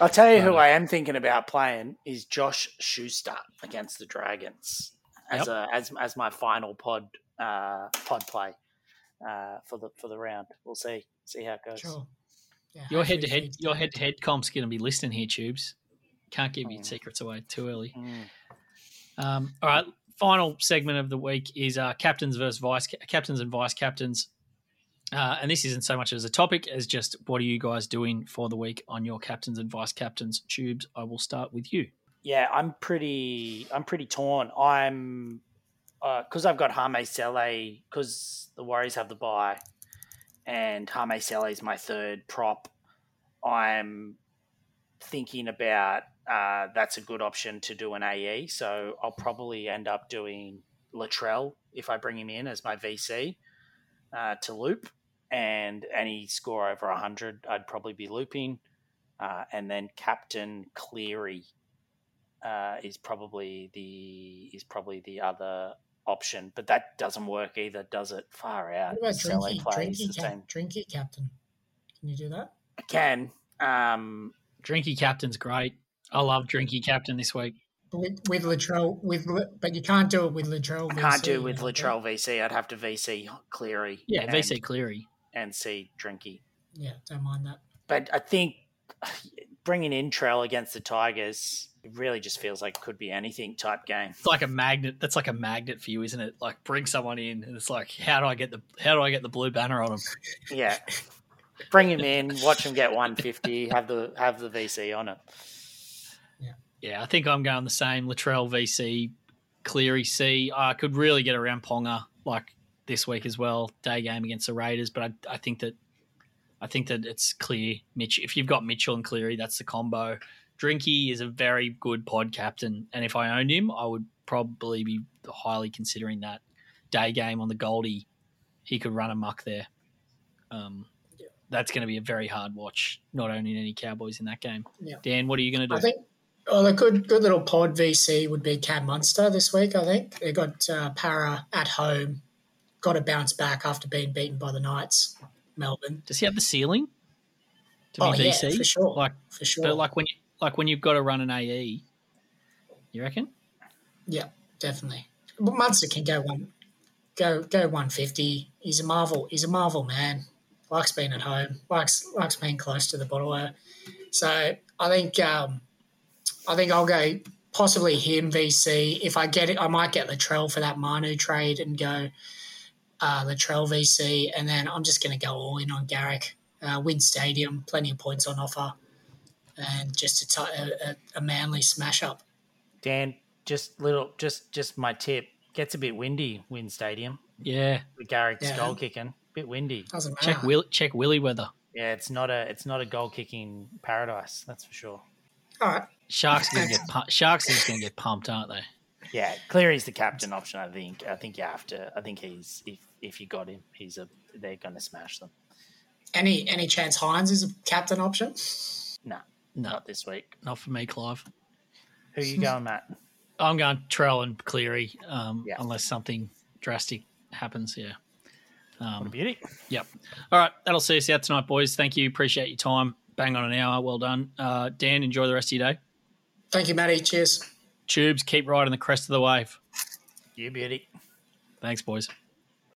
[SPEAKER 4] I'll tell you who I am thinking about playing is Josh Schuster against the Dragons as yep. a as as my final pod uh, pod play uh, for the for the round. We'll see see how it goes. Sure.
[SPEAKER 2] Yeah, your head to head your head to head comp's going to be listening here, tubes. Can't give mm. your secrets away too early. Mm. Um, all right, final segment of the week is uh, captains versus vice captains and vice captains. Uh, and this isn't so much as a topic as just what are you guys doing for the week on your captains and vice captains tubes. I will start with you.
[SPEAKER 4] Yeah, I'm pretty. I'm pretty torn. I'm because uh, I've got Hame Sele because the Warriors have the buy, and Hame Sele is my third prop. I'm thinking about uh, that's a good option to do an AE. So I'll probably end up doing Latrell if I bring him in as my VC uh, to loop, and any score over hundred, I'd probably be looping, uh, and then Captain Cleary uh, is probably the is probably the other option, but that doesn't work either, does it? Far out.
[SPEAKER 3] What about Drinky, Drinky, cap, Drinky Captain? Can you do that?
[SPEAKER 4] I can. Um,
[SPEAKER 2] Drinky Captain's great. I love Drinky Captain this week.
[SPEAKER 3] With, with Latrell, with but you can't do it with Latrell.
[SPEAKER 4] I can't do it with Latrell VC. I'd have to VC Cleary.
[SPEAKER 2] Yeah, and, VC Cleary
[SPEAKER 4] and see Drinky.
[SPEAKER 3] Yeah, don't mind that.
[SPEAKER 4] But I think bringing in Trell against the Tigers, it really just feels like could be anything type game.
[SPEAKER 2] It's like a magnet. That's like a magnet for you, isn't it? Like bring someone in, and it's like, how do I get the how do I get the blue banner on them?
[SPEAKER 4] Yeah, bring him in, watch him get 150, have the have the VC on it.
[SPEAKER 2] Yeah, I think I'm going the same. Latrell VC, Cleary C. I could really get around Ponga like this week as well. Day game against the Raiders, but I, I think that I think that it's clear. Mitch, if you've got Mitchell and Cleary, that's the combo. Drinky is a very good pod captain, and if I owned him, I would probably be highly considering that day game on the Goldie. He could run a muck there. Um, yeah. That's going to be a very hard watch. Not owning any Cowboys in that game. Yeah. Dan, what are you going to do?
[SPEAKER 3] I think well, a good good little pod VC would be Cam Munster this week. I think they got uh, Parra at home, got to bounce back after being beaten by the Knights, Melbourne.
[SPEAKER 2] Does he have the ceiling
[SPEAKER 3] to oh, be VC? Yeah, for sure.
[SPEAKER 2] Like
[SPEAKER 3] for sure.
[SPEAKER 2] But like when you like when you've got to run an AE, you reckon?
[SPEAKER 3] Yeah, definitely. But Munster can go one, go go one fifty. He's a marvel. He's a marvel man. Likes being at home. Likes likes being close to the bottle. So I think. Um, I think I'll go possibly him VC. If I get it, I might get Latrell for that Manu trade and go uh, Latrell VC, and then I'm just going to go all in on Garrick. Uh, win stadium, plenty of points on offer, and just a, t- a, a manly smash up.
[SPEAKER 4] Dan, just little, just just my tip. Gets a bit windy. Win stadium.
[SPEAKER 2] Yeah,
[SPEAKER 4] with Garrick's yeah. goal kicking, a bit windy.
[SPEAKER 3] Doesn't
[SPEAKER 2] matter. Check Will, check Willie weather.
[SPEAKER 4] Yeah, it's not a it's not a goal kicking paradise. That's for sure.
[SPEAKER 3] All right.
[SPEAKER 2] Sharks are gonna get pu- Sharks is gonna get pumped, aren't they?
[SPEAKER 4] Yeah, Cleary's the captain option. I think. I think you have to. I think he's if if you got him, he's a. They're going to smash them.
[SPEAKER 3] Any any chance Hynes is a captain option?
[SPEAKER 4] No.
[SPEAKER 2] No.
[SPEAKER 4] Not this week.
[SPEAKER 2] Not for me, Clive.
[SPEAKER 4] Who are you going, Matt?
[SPEAKER 2] I'm going Trell and Cleary, um,
[SPEAKER 4] Yeah.
[SPEAKER 2] unless something drastic happens. Yeah.
[SPEAKER 4] What a
[SPEAKER 2] Um,
[SPEAKER 4] beauty.
[SPEAKER 2] yep. All right. That'll see us out tonight, boys. Thank you. Appreciate your time. Bang on an hour. Well done. Uh, Dan, enjoy the rest of your day.
[SPEAKER 6] Thank you, Matty. Cheers.
[SPEAKER 2] Tubes, keep riding the crest of the wave.
[SPEAKER 4] You beauty.
[SPEAKER 2] Thanks, boys.